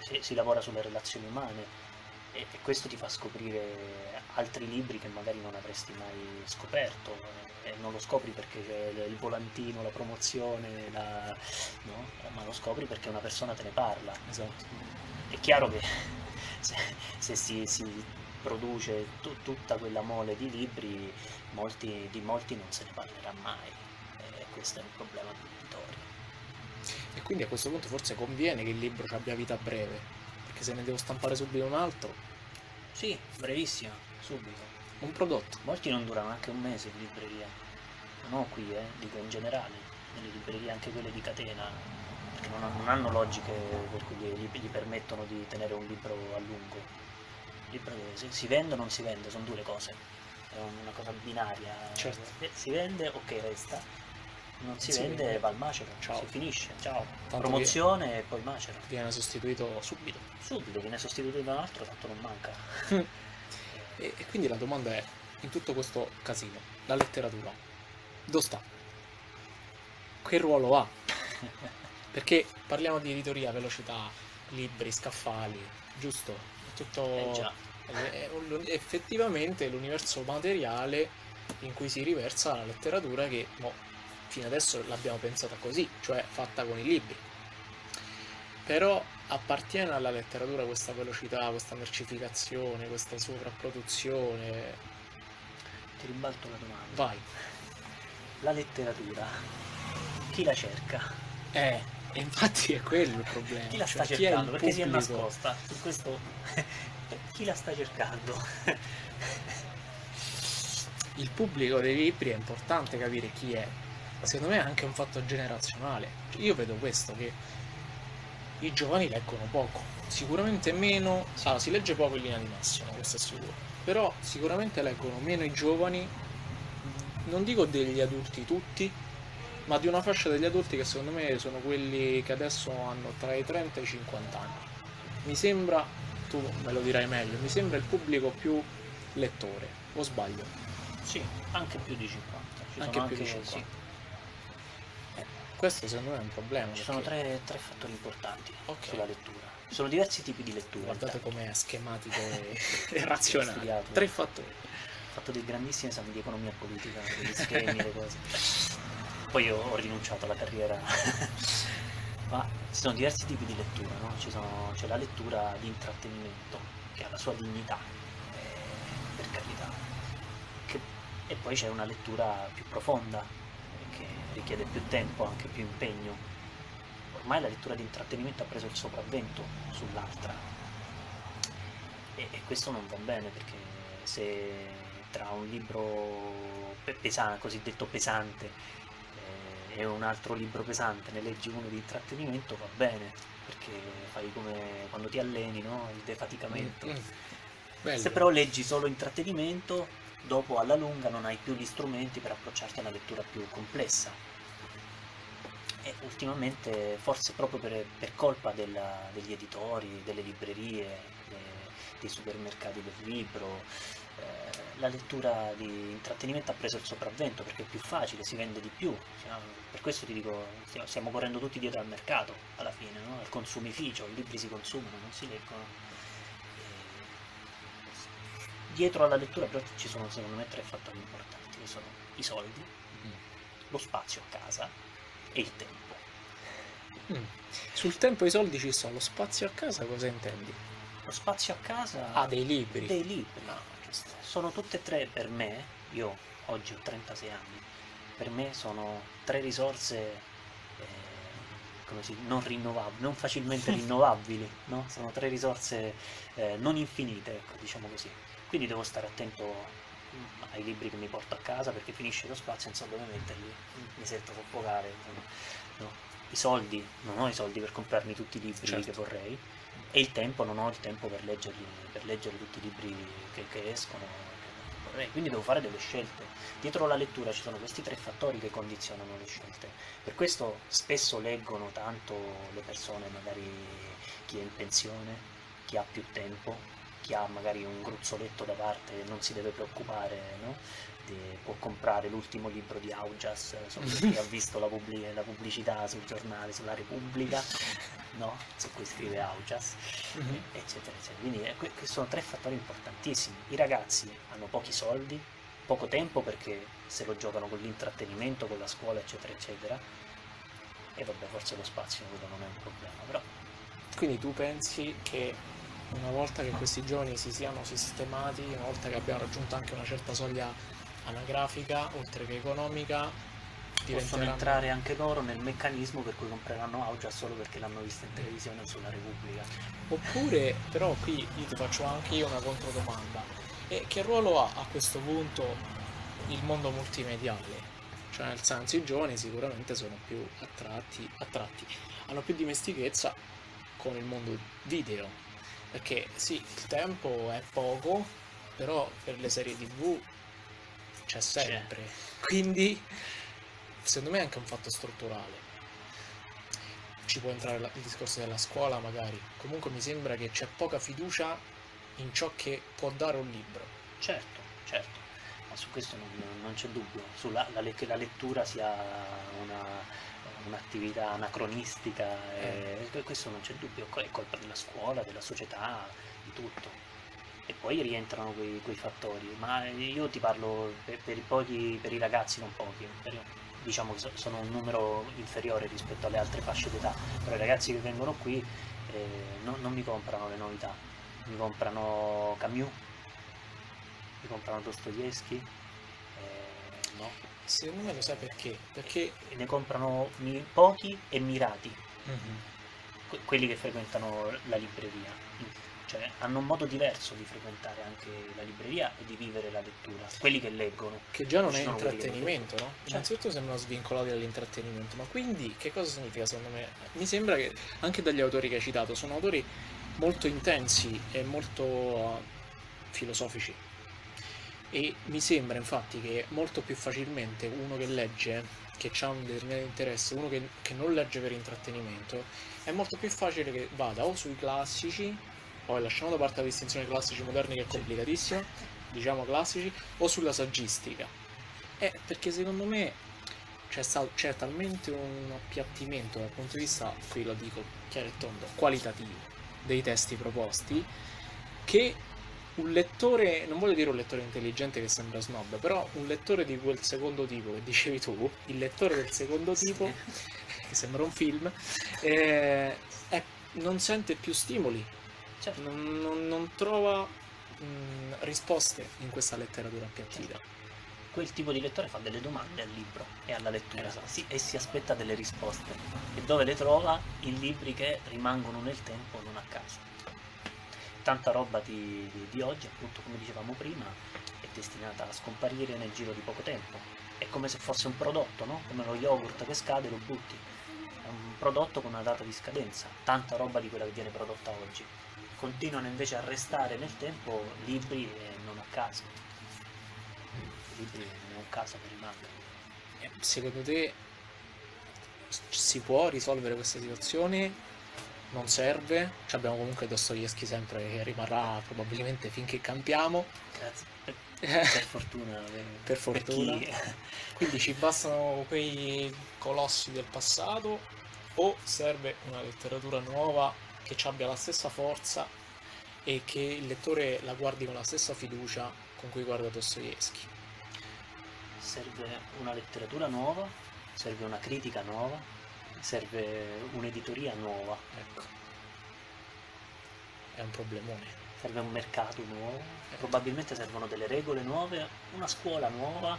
Si, si lavora sulle relazioni umane e, e questo ti fa scoprire altri libri che magari non avresti mai scoperto e non lo scopri perché c'è il il volantino, la promozione, la- no? ma lo scopri perché una persona te ne parla. Esatto. È chiaro che (laughs) se, se si, si produce tu- tutta quella mole di libri, molti- di molti non se ne parlerà mai. E questo è un problema dell'editore. E quindi a questo punto forse conviene che il libro ci abbia vita breve, perché se ne devo stampare subito un altro, Sì, brevissimo, subito. un prodotto. Molti non durano anche un mese in libreria, non qui, eh, dico in generale, nelle librerie anche quelle di catena, perché non, non hanno logiche per cui gli, gli permettono di tenere un libro a lungo. Il libro che si, vende o non si vende, sono due cose, è una cosa binaria. Certo. Si vende, ok, resta, non si, si vende, vende. va al macero, Ciao. si finisce, ciao. Tanto Promozione e poi macero. Viene sostituito subito. Subito viene sostituito da un altro, tanto non manca. (laughs) E, e quindi la domanda è, in tutto questo casino, la letteratura, dove sta? Che ruolo ha? (laughs) Perché parliamo di editoria, velocità, libri, scaffali, giusto? È tutto... Eh effettivamente l'universo materiale in cui si riversa la letteratura che mo, fino adesso l'abbiamo pensata così, cioè fatta con i libri. Però appartiene alla letteratura questa velocità, questa mercificazione, questa sovrapproduzione. Ti ribalto la domanda. Vai. La letteratura, chi la cerca? Eh, e infatti è quello il problema. Chi la cioè, sta chi è il cercando? Perché si è pubblico? nascosta. Su questo (laughs) chi la sta cercando? Il pubblico dei libri è importante capire chi è. Secondo me è anche un fatto generazionale. Io vedo questo che i giovani leggono poco, sicuramente meno, ah, si legge poco in linea di massima, questo è sicuro. Però sicuramente leggono meno i giovani, non dico degli adulti tutti, ma di una fascia degli adulti che secondo me sono quelli che adesso hanno tra i 30 e i 50 anni. Mi sembra, tu me lo dirai meglio, mi sembra il pubblico più lettore, o sbaglio? sì, anche più di 50. Ci Anche più di anche, 50. sì, Questo secondo me è un problema. ci sono tre, tre fattori importanti Ok. sulla lettura. Ci sono diversi tipi di lettura. Guardate intanto. com'è schematico e, (laughs) razionale. studiato. Tre fattori. Ho fatto dei grandissimi esami di economia politica, degli schemi, le cose. Poi ho, rinunciato alla carriera. (laughs) Ma ci sono diversi tipi di lettura, no? Ci sono- c'è la lettura di intrattenimento, che ha la sua dignità, eh, per carità. Che- e poi c'è una lettura più profonda, richiede più tempo, anche più impegno. Ormai la lettura di intrattenimento ha preso il sopravvento sull'altra. E, e questo non va bene perché se tra un libro pe- pesa- cosiddetto pesante eh, e un altro libro pesante ne leggi uno di intrattenimento va bene perché fai come quando ti alleni, no? Il defaticamento. Mm, mm. Se però leggi solo intrattenimento, dopo alla lunga non hai più gli strumenti per approcciarti a una lettura più complessa. E ultimamente, forse proprio per, per colpa della- degli editori, delle librerie, de- dei supermercati del libro, eh, la lettura di intrattenimento ha preso il sopravvento perché è più facile, si vende di più. Per questo ti dico, stiamo correndo tutti dietro al mercato alla fine, no? al consumificio, i libri si consumano, non si leggono. Dietro alla lettura però ci sono secondo me tre fattori importanti, che sono i soldi, Mm. lo spazio a casa e il tempo. Mm. Sul tempo e i soldi ci sono, lo spazio a casa cosa intendi? Lo spazio a casa Ah, dei libri. dei libri. No. Sono tutte e tre per me, io oggi ho 36 anni, per me sono tre risorse eh, si non rinnovabili, non facilmente (laughs) rinnovabili, no? Sono tre risorse eh, non infinite, ecco, diciamo così. Quindi devo stare attento mm, ai libri che mi porto a casa perché finisce lo spazio, non so dove metterli, mm, mi sento soffocare. no? I soldi, non ho i soldi per comprarmi tutti i libri Certo. che vorrei e il tempo, non ho il tempo per leggerli, per leggere tutti i libri che, che escono. che vorrei. Quindi devo fare delle scelte. Dietro la lettura ci sono questi tre fattori che condizionano le scelte. Per questo spesso leggono tanto le persone, magari chi è in pensione, chi ha più tempo, chi ha magari un gruzzoletto da parte non si deve preoccupare, no? De- può comprare l'ultimo libro di Augias solo perché ha visto la, pubblic- la pubblicità sul giornale, sulla Repubblica, no? su cui scrive Augias Mhm. eccetera, eccetera. Quindi eh, que- sono tre fattori importantissimi. I ragazzi hanno pochi soldi, poco tempo perché se lo giocano con l'intrattenimento, con la scuola, eccetera, eccetera. E vabbè, forse lo spazio quello non è un problema, però Quindi tu pensi che una volta che questi giovani si siano sistemati, una volta che abbiamo raggiunto anche una certa soglia anagrafica, oltre che economica, possono diventeranno... entrare anche loro nel meccanismo per cui compreranno Augias solo perché l'hanno vista in televisione o sulla Repubblica. Oppure, però qui io ti faccio anche io una controdomanda. E che ruolo ha a questo punto il mondo multimediale? Cioè, nel senso, i giovani sicuramente sono più attratti, attratti, hanno più dimestichezza con il mondo video. Perché sì, il tempo è poco, però per le serie tv c'è sempre. Quindi secondo me è anche un fatto strutturale. Ci può entrare il discorso della scuola, magari. Comunque mi sembra che c'è poca fiducia in ciò che può dare un libro. Certo, certo, ma su questo non, non c'è dubbio, Sulla, la, che la lettura sia una- un'attività anacronistica, e, e questo non c'è dubbio, è colpa della scuola, della società, di tutto. E poi rientrano quei, quei fattori, ma io ti parlo per, per i pochi, per i ragazzi, non pochi, per- diciamo che so- sono un numero inferiore rispetto alle altre fasce d'età, però i ragazzi che vengono qui eh, non, non mi comprano le novità, mi comprano Camus, mi comprano Dostoevsky, eh, no? Secondo me lo sai perché? Perché ne comprano pochi e mirati, que- quelli che frequentano la libreria, cioè hanno un modo diverso di frequentare anche la libreria e di vivere la lettura, quelli che leggono. che già non è intrattenimento, no? Certo. Innanzitutto sembrano svincolati dall'intrattenimento, ma quindi che cosa significa secondo me? Mi sembra che anche dagli autori che hai citato sono autori molto intensi e molto uh, filosofici. E mi sembra infatti che molto più facilmente uno che legge, che ha un determinato interesse, uno che, che non legge per intrattenimento, è molto più facile che vada o sui classici, poi lasciamo da parte la distinzione classici moderni che è complicatissima, diciamo classici, o sulla saggistica. Eh, perché secondo me c'è, sta- c'è talmente un appiattimento dal punto di vista, qui lo dico chiaro e tondo, qualitativo dei testi proposti, che un lettore, non voglio dire un lettore intelligente che sembra snob, però un lettore di quel secondo tipo che dicevi tu, il lettore del secondo tipo, che sembra un film, eh, è- non sente più stimoli, Certo. non, non- non trova mh, risposte in questa letteratura appiattita. Quel tipo di lettore fa delle domande al libro e alla lettura Esatto. si- e si aspetta delle risposte. E dove le trova? In libri che rimangono nel tempo, non a casa. Tanta roba di, di- di oggi, appunto, come dicevamo prima, è destinata a scomparire nel giro di poco tempo. È come se fosse un prodotto, no? Come lo yogurt che scade lo butti. È un prodotto con una data di scadenza. Tanta roba di quella che viene prodotta oggi. Continuano invece a restare nel tempo libri e non a casa. Libri non un caso che rimangano. Eh, Secondo te si può risolvere questa situazione? Non serve? Ci abbiamo comunque Dostoevsky sempre che rimarrà probabilmente finché campiamo. Grazie. Per, per fortuna. (laughs) eh, Per fortuna. chi- (laughs) Quindi ci bastano quei colossi del passato o serve una letteratura nuova che ci abbia la stessa forza e che il lettore la guardi con la stessa fiducia con cui guarda Dostoevsky? serve una letteratura nuova, serve una critica nuova, serve un'editoria nuova, Ecco. È un problemone. serve un mercato nuovo, probabilmente servono delle regole nuove, una scuola nuova,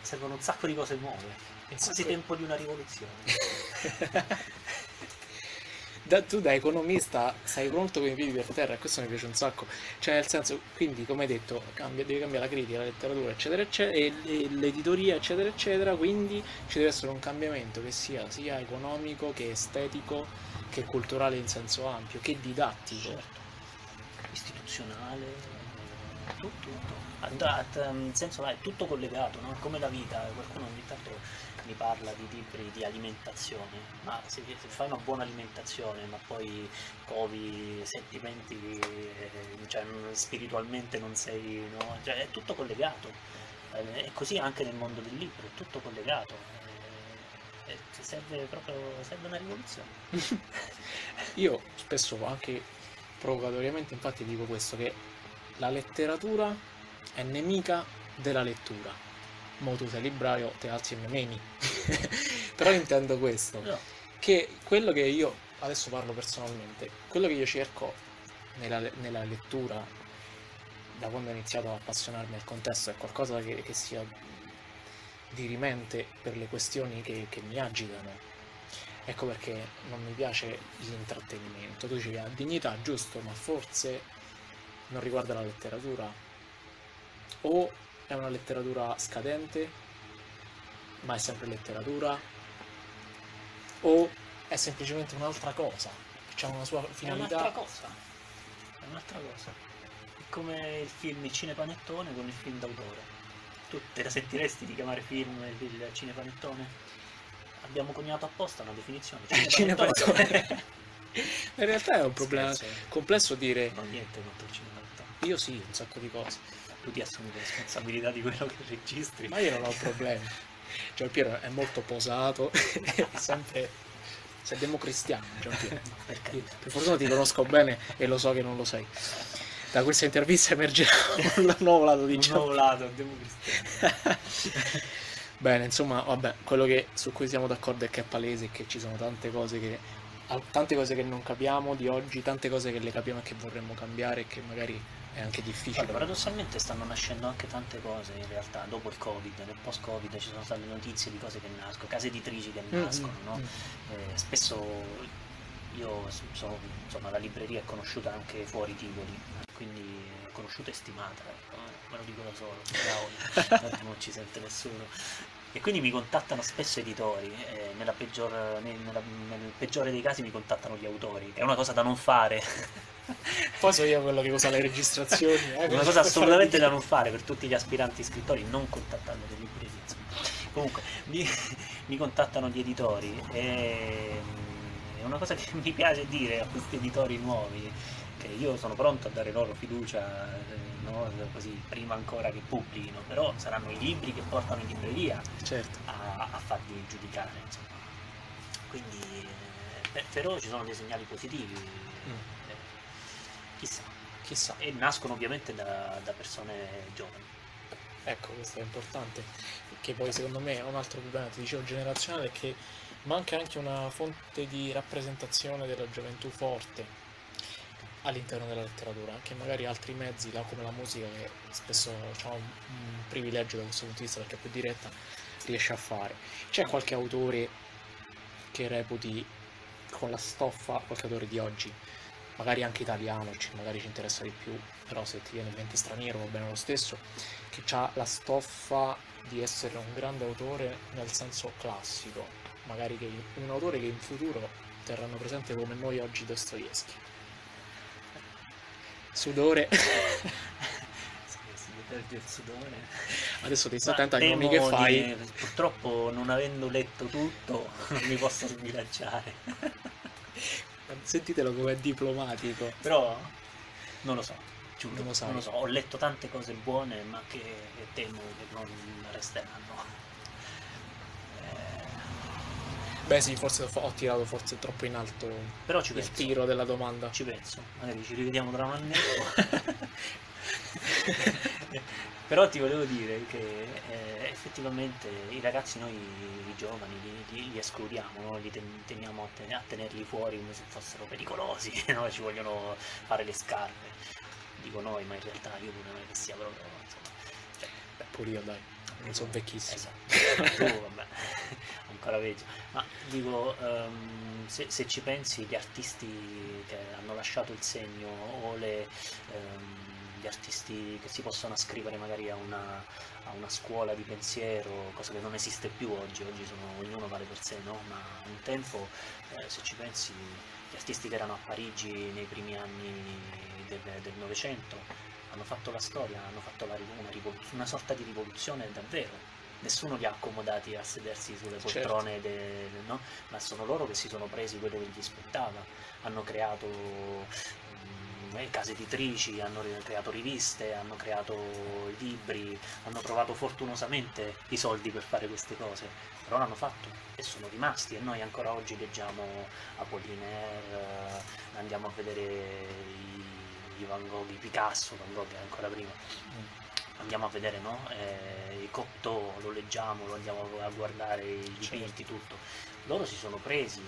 servono un sacco di cose nuove. È quasi tempo di una rivoluzione. (laughs) Da- tu da economista sei pronto con i piedi per terra e questo mi piace un sacco. Cioè, nel senso, quindi, come hai detto, cambia- devi cambiare la critica, la letteratura, eccetera, eccetera, e, e l'editoria, eccetera, eccetera. Quindi ci deve essere un cambiamento che sia sia economico che estetico, che culturale in senso ampio, che didattico. Certo. Istituzionale, tutto, tutto. Ad- ad- nel senso là, è tutto collegato, no? Come la vita, qualcuno ogni tanto mi parla di libri di alimentazione, ma se, se fai una buona alimentazione ma poi covi sentimenti, eh, cioè non- spiritualmente non sei, no? Cioè, è tutto collegato. Eh, E così anche nel mondo del libro, è tutto collegato. Eh, e serve proprio serve una rivoluzione. (laughs) Io spesso anche provocatoriamente infatti dico questo, che la letteratura è nemica della lettura. Mo tu sei libraio, te alzi e me meni. (laughs) Però intendo questo, No, che quello che io, adesso parlo personalmente, quello che io cerco nella, nella lettura, da quando ho iniziato a appassionarmi al contesto, è qualcosa che, che sia dirimente per le questioni che, che mi agitano. Ecco perché non mi piace l'intrattenimento. Tu dici ha dignità, giusto, ma forse non riguarda la letteratura. O è una letteratura scadente, ma è sempre letteratura, o è semplicemente un'altra cosa, c'è una sua È un'altra finalità. cosa. È un'altra cosa. È come il film Il cinepanettone con il film d'autore. Tu te la sentiresti di chiamare film il, cinepanettone? Abbiamo coniato apposta una definizione. (laughs) Cinepanettone. In realtà è un problema Scherzo. complesso dire ho niente contro il cinepanettone. io sì, un sacco di cose, Tu ti assumi le responsabilità di quello che registri. ma io non ho problemi. Giampiero è molto posato, è (laughs) sempre sei democristiano, Io, carità. per fortuna ti conosco bene e lo so che non lo sei. Da questa intervista emergerà un (laughs) nuovo lato di Un Giampiero. nuovo lato, democristiano. (laughs) Bene, insomma, vabbè, quello che, su cui siamo d'accordo è che è palese che ci sono tante cose che, tante cose che non capiamo di oggi, tante cose che le capiamo e che vorremmo cambiare e che magari è anche difficile. Paradossalmente stanno nascendo anche tante cose in realtà dopo il covid, nel post covid ci sono state notizie di cose che nascono, case editrici che Mm, nascono, mm, no? mm. Eh, spesso io sono, insomma, la libreria è conosciuta anche fuori Tivoli, quindi è conosciuta e stimata, ecco, eh, me lo dico da solo, tanto non ci sente nessuno. E quindi mi contattano spesso editori, e nella peggior- nel, nella- nel peggiore dei casi mi contattano gli autori, è una cosa da non fare. Poi so io quello che usa le registrazioni. eh, Una cosa assolutamente da non fare per tutti gli aspiranti scrittori, non contattando le librerie. Comunque, mi, (laughs) mi contattano gli editori e mm, è una cosa che (laughs) mi piace dire a questi editori nuovi, che io sono pronto a dare loro fiducia, eh, no? così prima ancora che pubblichino, però saranno i libri che portano in libreria Certo. a, a farli giudicare. Insomma. Quindi eh, per, per ora ci sono dei segnali positivi, eh, chissà Chissà. e nascono ovviamente da, da persone giovani. Ecco, questo è importante, che poi secondo me è un altro problema, ti dicevo, generazionale, è che manca anche una fonte di rappresentazione della gioventù forte all'interno della letteratura, che magari altri mezzi, come la musica, che spesso ha un, un privilegio da questo punto di vista perché è più diretta, riesce a fare. C'è qualche autore che reputi con la stoffa, qualche autore di oggi, magari anche italiano, magari ci interessa di più, però se ti viene in mente straniero va bene lo stesso, che ha la stoffa di essere un grande autore nel senso classico, magari che un autore che in futuro terranno presente come noi oggi Dostoevsky. Sudore, (laughs) deterge il sudore. adesso ti stai Ma attento ai nomi che fai. di- purtroppo non avendo letto tutto (laughs) non mi posso sbilanciare. Sentitelo com'è diplomatico. Però non lo so, giuro, Non lo sai. so. Ho letto tante cose buone ma che temo che non resteranno. Eh, Beh sì, forse ho ho tirato forse troppo in alto però ci il penso. tiro della domanda. Ci penso, magari ci rivediamo tra un annetto. (laughs) Però ti volevo dire che eh, effettivamente i ragazzi, noi i giovani, li, li- li escludiamo, no? li ten- teniamo a, ten- a tenerli fuori come se fossero pericolosi, (laughs) no? ci vogliono fare le scarpe. Dico noi, ma in realtà io non è che sia proprio. Insomma, cioè, Beh, pure io dai, non sono vecchissimo. Esatto, (laughs) tu vabbè, (laughs) ancora peggio. Ma dico, ehm, se, se ci pensi, gli artisti che hanno lasciato il segno o le, ehm, gli artisti che si possono ascrivere magari a una, a una scuola di pensiero, cosa che non esiste più oggi, oggi sono, ognuno vale per sé, no? Ma un tempo, eh, se ci pensi, gli artisti che erano a Parigi nei primi anni del Novecento hanno fatto la storia, hanno fatto la, una, una sorta di rivoluzione davvero. Nessuno li ha accomodati a sedersi sulle Certo. poltrone, de- de- no? ma sono loro che si sono presi quello che gli spettava. Hanno creato eh, case editrici, hanno creato riviste, hanno creato libri, hanno trovato fortunosamente i soldi per fare queste cose, però l'hanno fatto e sono rimasti e noi ancora oggi leggiamo Apollinaire, eh, andiamo a vedere i, i Van Gogh, i Picasso, Van Gogh è ancora prima, andiamo a vedere no? Eh, Cocteau, lo leggiamo, lo andiamo a guardare, i dipinti, tutto. Loro si sono presi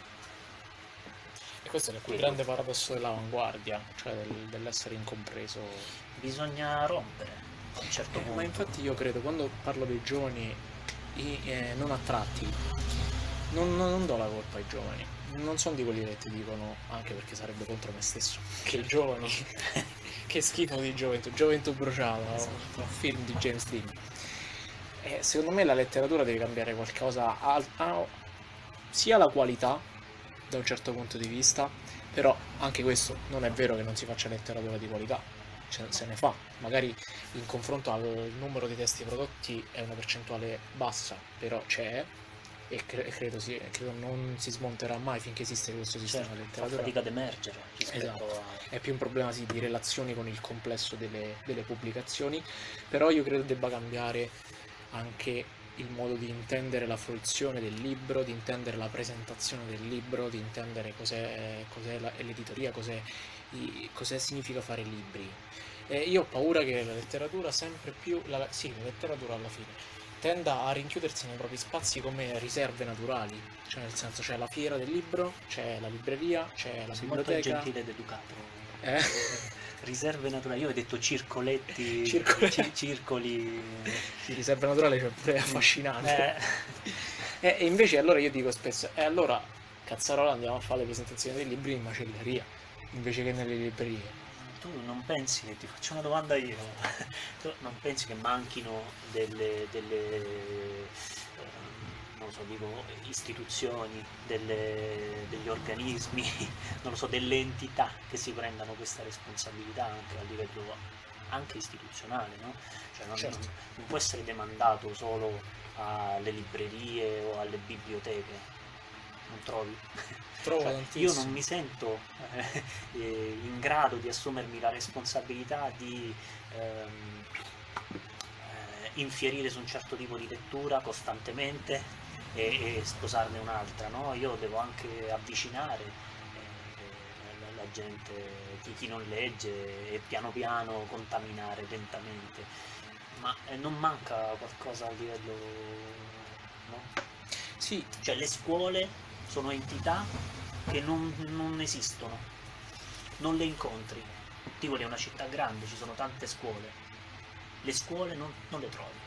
E questo è il più grande paradosso dell'avanguardia, cioè del- dell'essere incompreso. bisogna rompere a un certo Eh, punto. ma infatti io credo, quando parlo dei giovani i- eh, non attratti, non, non- non do la colpa ai giovani. Non sono di quelli che ti dicono, anche perché sarebbe contro me stesso, che i giovani, (laughs) che schifo di gioventù, gioventù bruciata? Esatto. un film di James Dean. Eh, secondo me la letteratura deve cambiare qualcosa, a- a- sia la qualità da un certo punto di vista, però anche questo non è vero che non si faccia letteratura di qualità. se ne fa. Magari in confronto al numero di testi prodotti è una percentuale bassa, però c'è e, cre- credo, si, credo, non si smonterà mai finché esiste questo sistema certo, letteratura. Fa fatica ad emergere. Esatto. A... È più un problema sì, di relazioni con il complesso delle, delle pubblicazioni, però io credo debba cambiare anche il modo di intendere la fruizione del libro, di intendere la presentazione del libro, di intendere cos'è, cos'è la, l'editoria, cos'è, cos'è, significa fare libri. E io ho paura che la letteratura sempre più, la, sì, la letteratura alla fine, tenda a rinchiudersi nei propri spazi come riserve naturali, cioè nel senso c'è la fiera del libro, c'è la libreria, c'è la Sei biblioteca. molto gentile ed educato. Eh? (laughs) Riserve naturali, io ho detto circoletti, Circoletti. ci- circoli. Sì, riserva naturale cioè pure affascinante. Eh, E, invece allora io dico spesso, e allora cazzarola andiamo a fare le presentazioni dei libri in macelleria, invece che nelle librerie. tu non pensi, ti faccio una domanda io, tu non pensi che manchino delle, delle so, dico, istituzioni, delle- degli organismi, (laughs) non lo so, delle entità che si prendano questa responsabilità anche a livello anche istituzionale, no? Cioè non, Certo. non- non può essere demandato solo alle librerie o alle biblioteche, non trovi? (laughs) Trovo Cioè, io non mi sento eh, eh, in grado di assumermi la responsabilità di ehm, eh, infierire su un certo tipo di lettura costantemente e, e sposarne un'altra, no? Io devo anche avvicinare eh, la, la gente, chi, chi non legge e piano piano contaminare lentamente, ma eh, non manca qualcosa a livello... no? Sì, Cioè le scuole sono entità che non, non esistono, non le incontri. Tivoli è una città grande, ci sono tante scuole. Le scuole non, non le trovi,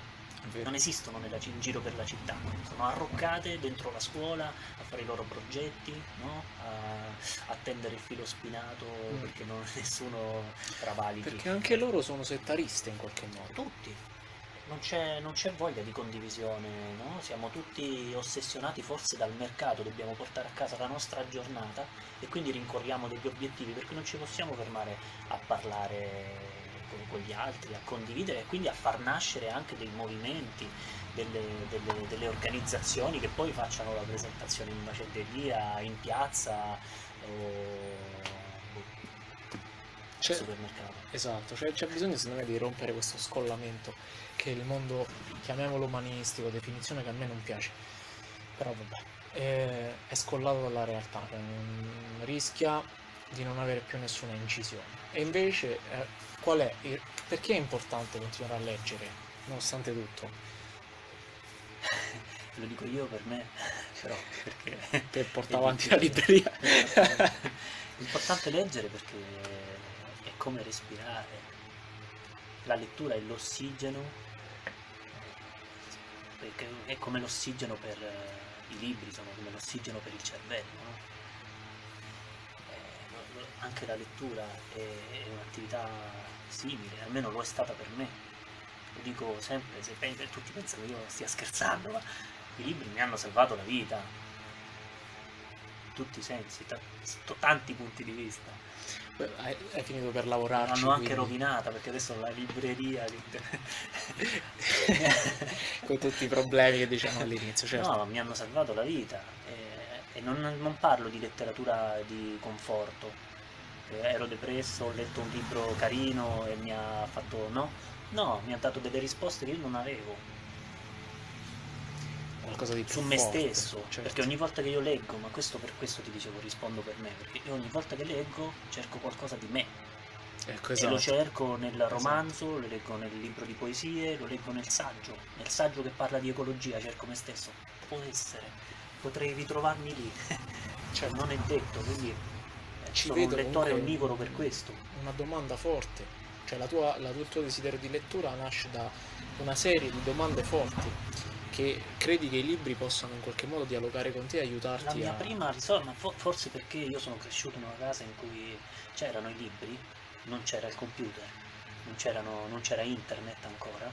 vero. non esistono nella in giro per la città, sono arroccate dentro la scuola a fare i loro progetti, no? a, a tendere il filo spinato Mm. perché non, (laughs) nessuno travalichi. Perché anche loro sono settariste in qualche modo. Tutti. Non c'è, non c'è voglia di condivisione, no? Siamo tutti ossessionati forse dal mercato, dobbiamo portare a casa la nostra giornata e quindi rincorriamo degli obiettivi perché non ci possiamo fermare a parlare con, gli altri, a condividere e quindi a far nascere anche dei movimenti, delle, delle- delle organizzazioni che poi facciano la presentazione in macelleria, in piazza o al C'è- supermercato. Esatto, cioè c'è bisogno secondo me di rompere questo scollamento che il mondo, chiamiamolo umanistico, definizione che a me non piace, però vabbè, è, è scollato dalla realtà, cioè, rischia di non avere più nessuna incisione. E invece, eh, qual è? perché è importante continuare a leggere, nonostante tutto? (laughs) Lo dico io per me, però perché (laughs) Per portare È avanti la libreria. (laughs) È importante leggere perché è come respirare. La lettura è l'ossigeno, perché è come l'ossigeno per eh, i libri, sono come l'ossigeno per il cervello. no? Eh, anche la lettura è, è un'attività simile, almeno lo è stata per me. Lo dico sempre, se pen- tutti pensano che io stia scherzando, ma i libri mi hanno salvato la vita. In tutti i sensi, sotto tanti punti di vista. Hai, hai finito per lavorarci. L'hanno anche quindi, rovinata perché adesso la libreria. (laughs) (laughs) con tutti i problemi che dicevamo all'inizio, certo. No, mi hanno salvato la vita. E, e non, non parlo di letteratura di conforto. Ero depresso, ho letto un libro carino e mi ha fatto. No, no, mi ha dato delle risposte che io non avevo. Qualcosa di più su me forte, stesso, certo. perché ogni volta che io leggo, ma questo per questo ti dicevo rispondo per me, perché io ogni volta che leggo cerco qualcosa di me Ecco, e lo esatto. cerco nel romanzo, lo leggo nel libro di poesie, lo leggo nel saggio, nel saggio che parla di ecologia cerco me stesso, può essere, potrei ritrovarmi lì, (laughs) cioè non è detto, quindi Ci sono un vedo lettore comunque- onnivoro per questo. Una domanda forte, cioè la tua, la- il tuo desiderio di lettura nasce da una serie di domande forti che credi che i libri possano in qualche modo dialogare con te e aiutarti La mia a... prima fo- forse perché io sono cresciuto in una casa in cui c'erano i libri, non c'era il computer, non, non c'era internet ancora,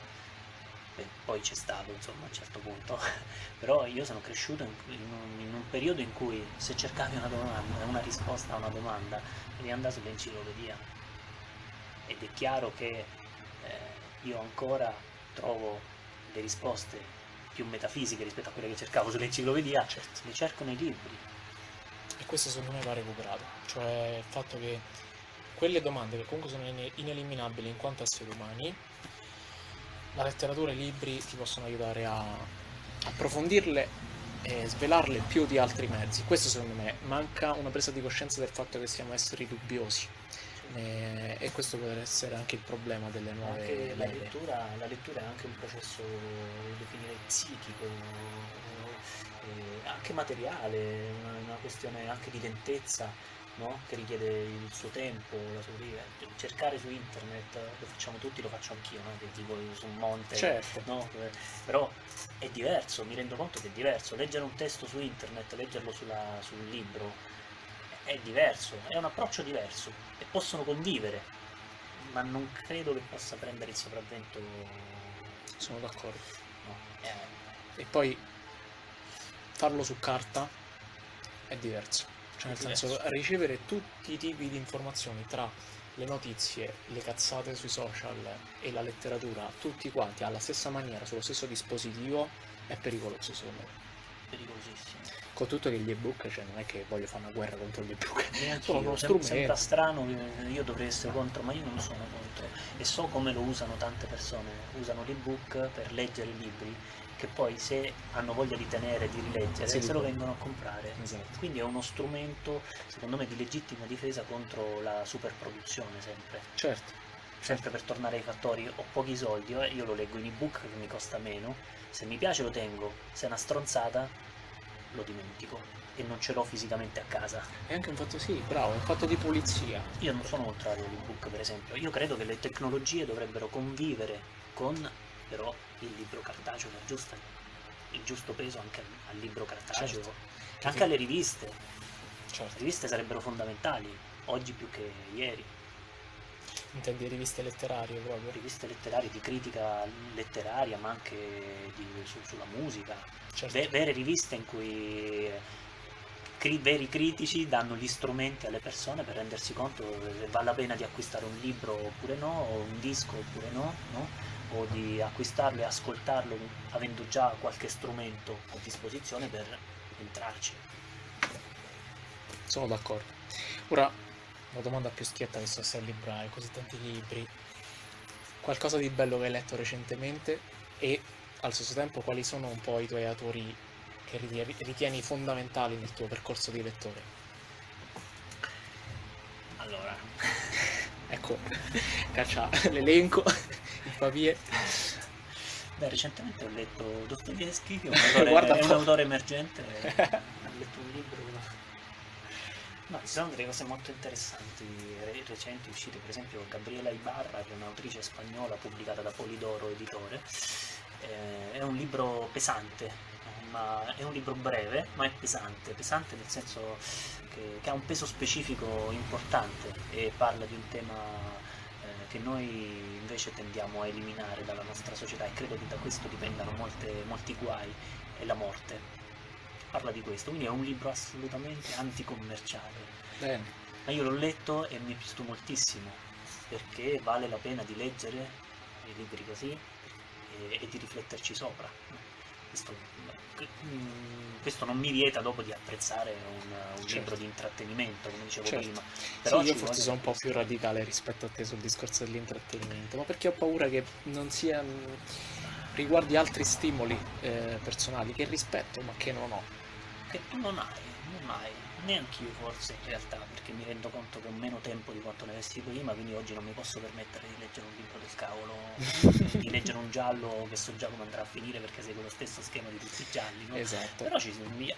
Beh, poi c'è stato insomma a un certo punto, (laughs) però io sono cresciuto in, in un, in un periodo in cui se cercavi una domanda, una risposta a una domanda, devi andare sull'enciclopedia. ed è chiaro che eh, io ancora trovo le risposte più metafisiche rispetto a quelle che cercavo sull'enciclopedia, Certo. le cerco nei libri. E questo secondo me va recuperato, cioè il fatto che quelle domande che comunque sono ine- ineliminabili in quanto esseri umani, la letteratura e i libri ti possono aiutare a approfondirle e svelarle più di altri mezzi. Questo secondo me manca una presa di coscienza del fatto che siamo esseri dubbiosi. E, e questo potrebbe essere anche il problema delle nuove Anche la lettura, la lettura è anche un processo, definirei psichico, eh, anche materiale, una, una questione anche di lentezza, no? che richiede il suo tempo, la sua vita. Cercare su internet, lo facciamo tutti, lo faccio anch'io, no? che tipo su un monte, Certo, no? Però è diverso, mi rendo conto che è diverso. Leggere un testo su internet, leggerlo sulla- sul libro, è diverso, è un approccio diverso e possono convivere, ma non credo che possa prendere il sopravvento. sono d'accordo. no. Eh, E poi farlo su carta è diverso. Cioè, nel senso, diverso. ricevere tutti i tipi di informazioni tra le notizie, le cazzate sui social e la letteratura, tutti quanti alla stessa maniera, sullo stesso dispositivo, è pericoloso secondo me. pericolosissimo. Con tutto che gli ebook, cioè non è che voglio fare una guerra contro gli ebook, Neanche (laughs) uno sem- sembra strumento. strano io dovrei essere contro, ma io non sono contro e so come lo usano tante persone, usano l'ebook per leggere i libri che poi se hanno voglia di tenere, di rileggere, Sì, se lo vengono a comprare. Esatto. Quindi è uno strumento, secondo me, di legittima difesa contro la superproduzione sempre. Certo, Sempre per tornare ai fattori, ho pochi soldi, eh, io lo leggo in ebook che mi costa meno, se mi piace lo tengo, se è una stronzata lo dimentico e non ce l'ho fisicamente a casa. è anche un fatto sì, bravo, un fatto di pulizia. Io non sono contrario all'ebook, per esempio. Io credo che le tecnologie dovrebbero convivere con però il libro cartaceo, la giusta- il giusto peso anche al, al libro cartaceo, Certo. anche alle riviste. Le Certo. riviste sarebbero fondamentali, oggi più che ieri. Intendi riviste letterarie proprio? Riviste letterarie di critica letteraria, ma anche di- su- sulla musica. Certo. Ve- vere riviste in cui cri- veri critici danno gli strumenti alle persone per rendersi conto se vale la pena di acquistare un libro oppure no, o un disco oppure no, no? o di acquistarlo e ascoltarlo avendo già qualche strumento a disposizione per entrarci. Sono d'accordo. Ora, una domanda più schietta, visto che sei al libraio, così tanti libri. Qualcosa di bello che hai letto recentemente e allo stesso tempo quali sono un po' i tuoi autori che ritieni, fondamentali nel tuo percorso di lettore? Allora, (laughs) Ecco, (laughs) caccia l'elenco, (laughs) il papier. beh, recentemente ho letto Dostoevsky, che è un autore, è un autore emergente. ho letto un libro No, ci sono delle cose molto interessanti re- recenti uscite, per esempio Gabriela Ibarra, che è un'autrice spagnola pubblicata da Polidoro Editore. Eh, è un libro pesante, ma è un libro breve, ma è pesante, pesante nel senso che, che ha un peso specifico importante e parla di un tema eh, che noi invece tendiamo a eliminare dalla nostra società e credo che da questo dipendano molte- molti guai e la morte parla di questo, quindi è un libro assolutamente anticommerciale. Bene, Ma io l'ho letto e mi è piaciuto moltissimo, perché vale la pena di leggere i libri così e, e di rifletterci sopra. Questo, mm, questo non mi vieta dopo di apprezzare un, un Certo. libro di intrattenimento, come dicevo Certo. prima. Sì, Però io ci forse sono un po' più radicale rispetto a te sul discorso dell'intrattenimento, ma perché ho paura che non sia mh, riguardi altri stimoli eh, personali che rispetto, ma che non ho. che tu non hai, non hai, neanch'io forse in realtà, perché mi rendo conto che ho meno tempo di quanto ne avessi prima, quindi oggi non mi posso permettere di leggere un libro del cavolo, (laughs) di leggere un giallo che so già come andrà a finire perché segue lo stesso schema di tutti i gialli, no? Esatto. Però ci, mi-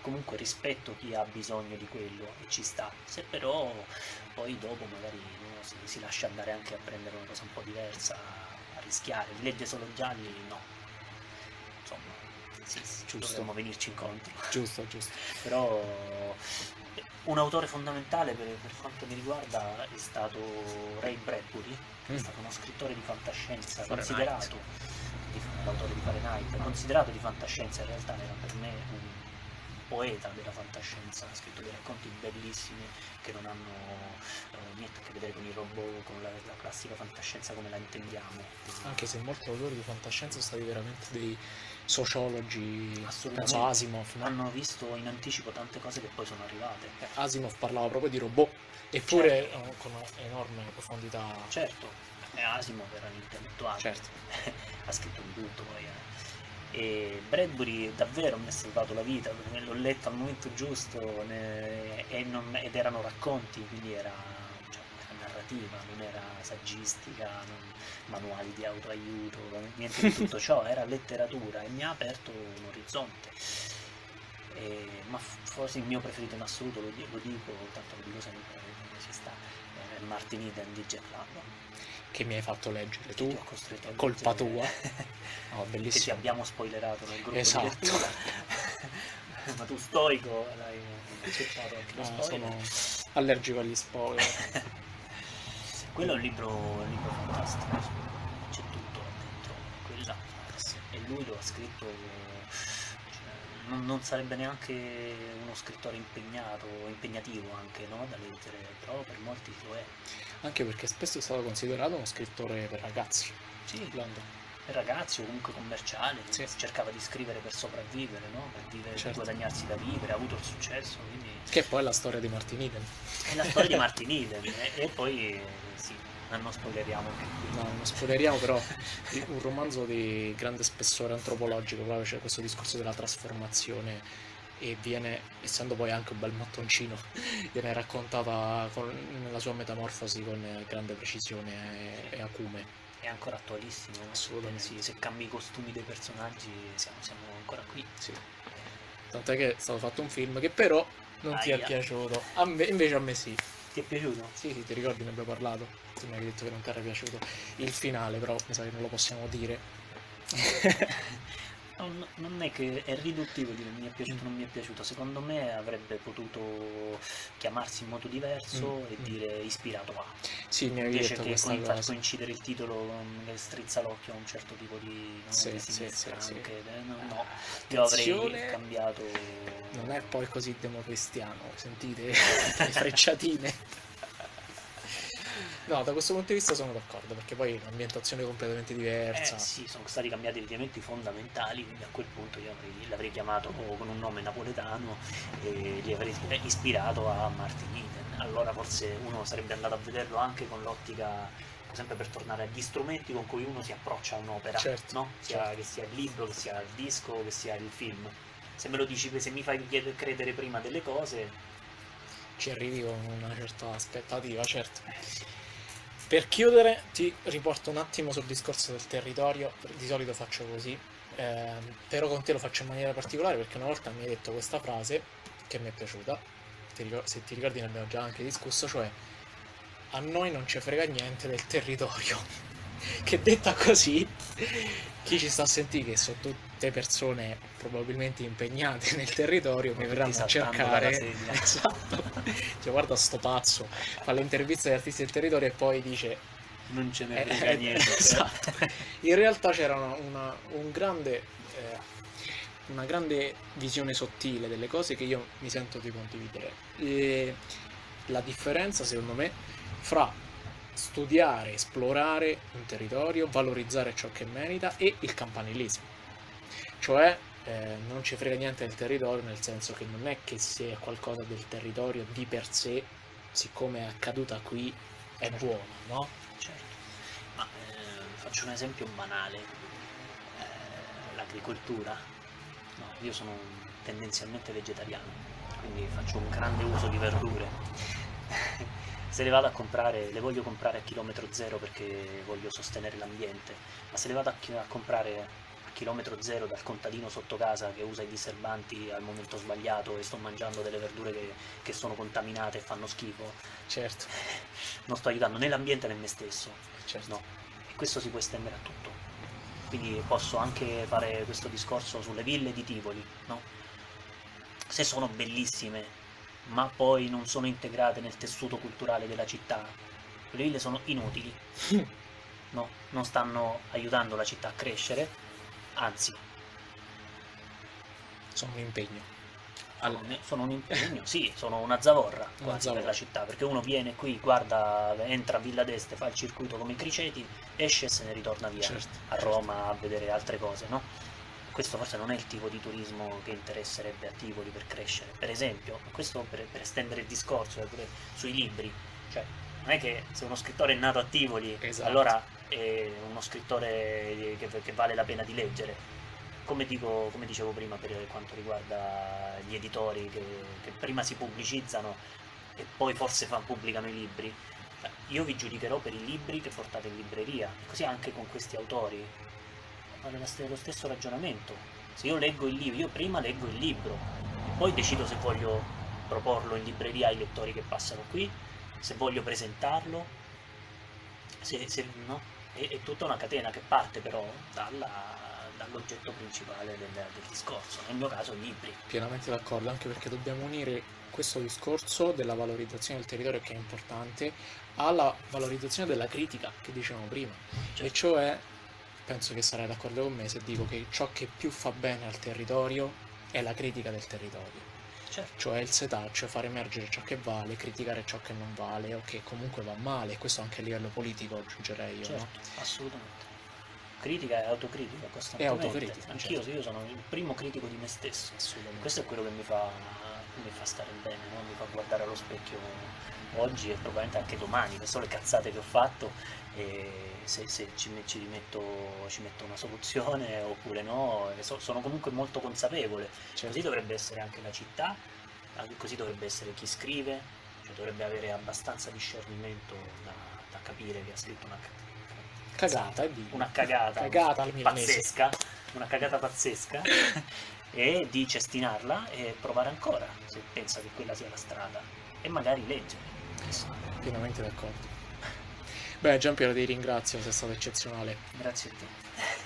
comunque rispetto chi ha bisogno di quello e ci sta, se però poi dopo magari uno si, si lascia andare anche a prendere una cosa un po' diversa, a rischiare, legge solo gialli, no. Insomma, sì, Giusto. dovremmo venirci incontro. Giusto, giusto. Però un autore fondamentale per, per quanto mi riguarda è stato Ray Bradbury, che Mm. è stato uno scrittore di fantascienza Fahrenheit. considerato, di- l'autore di Fahrenheit, considerato di fantascienza in realtà era per me un poeta della fantascienza, ha scritto dei racconti bellissimi che non hanno eh, niente a che vedere con i robot, con la, la classica fantascienza come la intendiamo. Anche se molti autori di fantascienza sono stati veramente dei sociologi, penso Asimov, no? Hanno visto in anticipo tante cose che poi sono arrivate. Eh, Asimov parlava proprio di robot, eppure eh, con enorme profondità. Certo, e Asimov era un intellettuale, Certo. (laughs) ha scritto di tutto poi. eh. E Bradbury davvero mi ha salvato la vita, l'ho letto al momento giusto ne- e non- ed erano racconti, quindi era narrativa, non era saggistica, non- manuali di autoaiuto, niente di tutto ciò, era letteratura e mi ha aperto un orizzonte. E- ma forse il mio preferito in assoluto, lo, lo dico, tanto lo dico sempre, ci sta, è Martin Eden di Jack London. Che mi hai fatto leggere Che tu. colpa leggere. (laughs) No, che ti bellissimo. abbiamo spoilerato nel gruppo Esatto. di lettura. (laughs) Ma tu stoico l'hai accettato anche lo No, spoiler. sono allergico agli spoiler. (laughs) Quello è un libro, un libro fantastico, c'è tutto là dentro. Quella, e lui lo ha scritto, cioè, non, non sarebbe neanche uno scrittore impegnato, impegnativo anche no, da leggere, però per molti lo è. Anche perché spesso è stato considerato uno scrittore per ragazzi. Sì, London. Ragazzi o comunque commerciale, Sì. cercava di scrivere per sopravvivere, no? per, vivere, Certo. per guadagnarsi da vivere, ha avuto il successo, quindi Che poi è la storia di Martin Eden. è la storia di Martin (laughs) Eden e, e poi sì, non spoileriamo anche qui. No, non spoileriamo, però un romanzo di grande spessore antropologico, proprio c'è questo discorso della trasformazione e viene, essendo poi anche un bel mattoncino, (laughs) viene raccontata con- nella sua metamorfosi con grande precisione e, e acume. È ancora attualissimo? Assolutamente. Pensi, se cambi i costumi dei personaggi siamo, siamo ancora qui. Sì. Tant'è che è stato fatto un film che però non ti è Aia. piaciuto. A me- invece a me sì. Ti è piaciuto? Sì, sì, ti ricordi, ne abbiamo parlato. Tu mi hai detto che non ti era piaciuto il finale, però mi sa che non lo possiamo dire. (laughs) Non, non è che è riduttivo dire mi è piaciuto o non mi è piaciuto, secondo me avrebbe potuto chiamarsi in modo diverso Mm, e mm. dire ispirato a, Sì, mi invece che con- far coincidere il titolo con- che strizza l'occhio a un certo tipo di, no, Sì, sì, sì, anche, eh, no, no, io avrei cambiato Non è poi così democristiano, sentite (laughs) le frecciatine. No, da questo punto di vista sono d'accordo, perché poi è un'ambientazione completamente diversa. Eh sì, sono stati cambiati degli elementi fondamentali, quindi a quel punto io avrei- l'avrei chiamato con un nome napoletano e gli avrei ispirato a Martin Eden. Allora forse uno sarebbe andato a vederlo anche con l'ottica, sempre per tornare agli strumenti con cui uno si approccia a un'opera, Certo, no? Sia- certo. che sia il libro, che sia il disco, che sia il film. Se me lo dici, se mi fai credere prima delle cose, Ci arrivi con una certa aspettativa, certo. eh sì. Per chiudere, ti riporto un attimo sul discorso del territorio. Di solito faccio così, ehm, però con te lo faccio in maniera particolare perché una volta mi hai detto questa frase che mi è piaciuta. Se ti ricordi, ne abbiamo già anche discusso, cioè a noi non ci frega niente del territorio. (laughs) che detta così, chi ci sta a sentire, che sono tutte persone probabilmente impegnate nel territorio, mi verranno a cercare. (laughs) Esatto. Cioè, guarda sto pazzo, fa le interviste agli artisti del territorio e poi dice non ce ne eh, frega eh, niente. esatto. In realtà c'era una, una- un grande, eh, una grande visione sottile delle cose che io mi sento di condividere. E la differenza, secondo me, fra studiare, esplorare un territorio, valorizzare ciò che merita e il campanilismo. Cioè, eh, non ci frega niente del territorio, nel senso che non è che se è qualcosa del territorio di per sé, siccome è accaduta qui, è Certo. buono, no? Certo, ma eh, faccio un esempio banale, Eh, l'agricoltura, no, io sono tendenzialmente vegetariano, quindi faccio un grande uso di verdure. Se le vado a comprare, le voglio comprare a chilometro zero perché voglio sostenere l'ambiente, ma se le vado a, a comprare a chilometro zero dal contadino sotto casa che usa i disturbanti al momento sbagliato e sto mangiando delle verdure che, che sono contaminate e fanno schifo, Certo, (laughs) non sto aiutando né l'ambiente né me stesso. certo. No, e questo si può estendere a tutto. Quindi posso anche fare questo discorso sulle ville di Tivoli, no? Se sono bellissime, ma poi non sono integrate nel tessuto culturale della città, quelle ville sono inutili, (laughs) no? Non stanno aiutando la città a crescere, anzi, Sono un impegno. Sono, un, sono un (laughs) impegno, sì, sono una zavorra Una quasi zavorra. per la città, perché uno viene qui, guarda, entra a Villa d'Este, fa il circuito come i criceti, esce e se ne ritorna via Certo, a certo. Roma a vedere altre cose, no? Questo forse non è il tipo di turismo che interesserebbe a Tivoli per crescere. Per esempio, questo per, per estendere il discorso eh, pure sui libri, cioè non è che se uno scrittore è nato a Tivoli, Esatto. allora è uno scrittore che, che vale la pena di leggere. Come, dico, come dicevo prima per quanto riguarda gli editori che, che prima si pubblicizzano e poi forse fan- pubblicano i libri, cioè, io vi giudicherò per i libri che portate in libreria, così anche con questi autori. St- lo stesso ragionamento. Se io leggo il libro, io prima leggo il libro, poi decido se voglio proporlo in libreria ai lettori che passano qui, se voglio presentarlo, se, se- no? È, è tutta una catena che parte però dall'oggetto principale del, del discorso, nel mio caso i libri. Pienamente d'accordo, anche perché dobbiamo unire questo discorso della valorizzazione del territorio che è importante alla valorizzazione della critica che dicevamo prima. E Certo. cioè, penso che sarai d'accordo con me se dico che ciò che più fa bene al territorio è la critica del territorio. Certo. Cioè il setaccio, fare emergere ciò che vale, criticare ciò che non vale o che comunque va male, e questo anche a livello politico aggiungerei io, no? Certo, assolutamente. Critica e autocritica costantemente. autocritica, Anch'io, certo. io sono il primo critico di me stesso. Assolutamente. Questo è quello che mi fa, mi fa stare bene, no? mi fa guardare allo specchio oggi e probabilmente anche domani, per le cazzate che ho fatto, e se, se ci, ci rimetto, ci metto una soluzione (laughs) oppure no, so- sono comunque molto consapevole. Certo. Così dovrebbe essere anche la città, così dovrebbe essere chi scrive, cioè dovrebbe avere abbastanza discernimento da, da capire che ha scritto una ca- Cagata, e di- una cagata, Cagata pazzesca, una cagata pazzesca (laughs) e di cestinarla e provare ancora se pensa che quella sia la strada e magari leggere. Pienamente d'accordo. Beh, Giampiero, ti ringrazio, sei stato eccezionale. Grazie a te.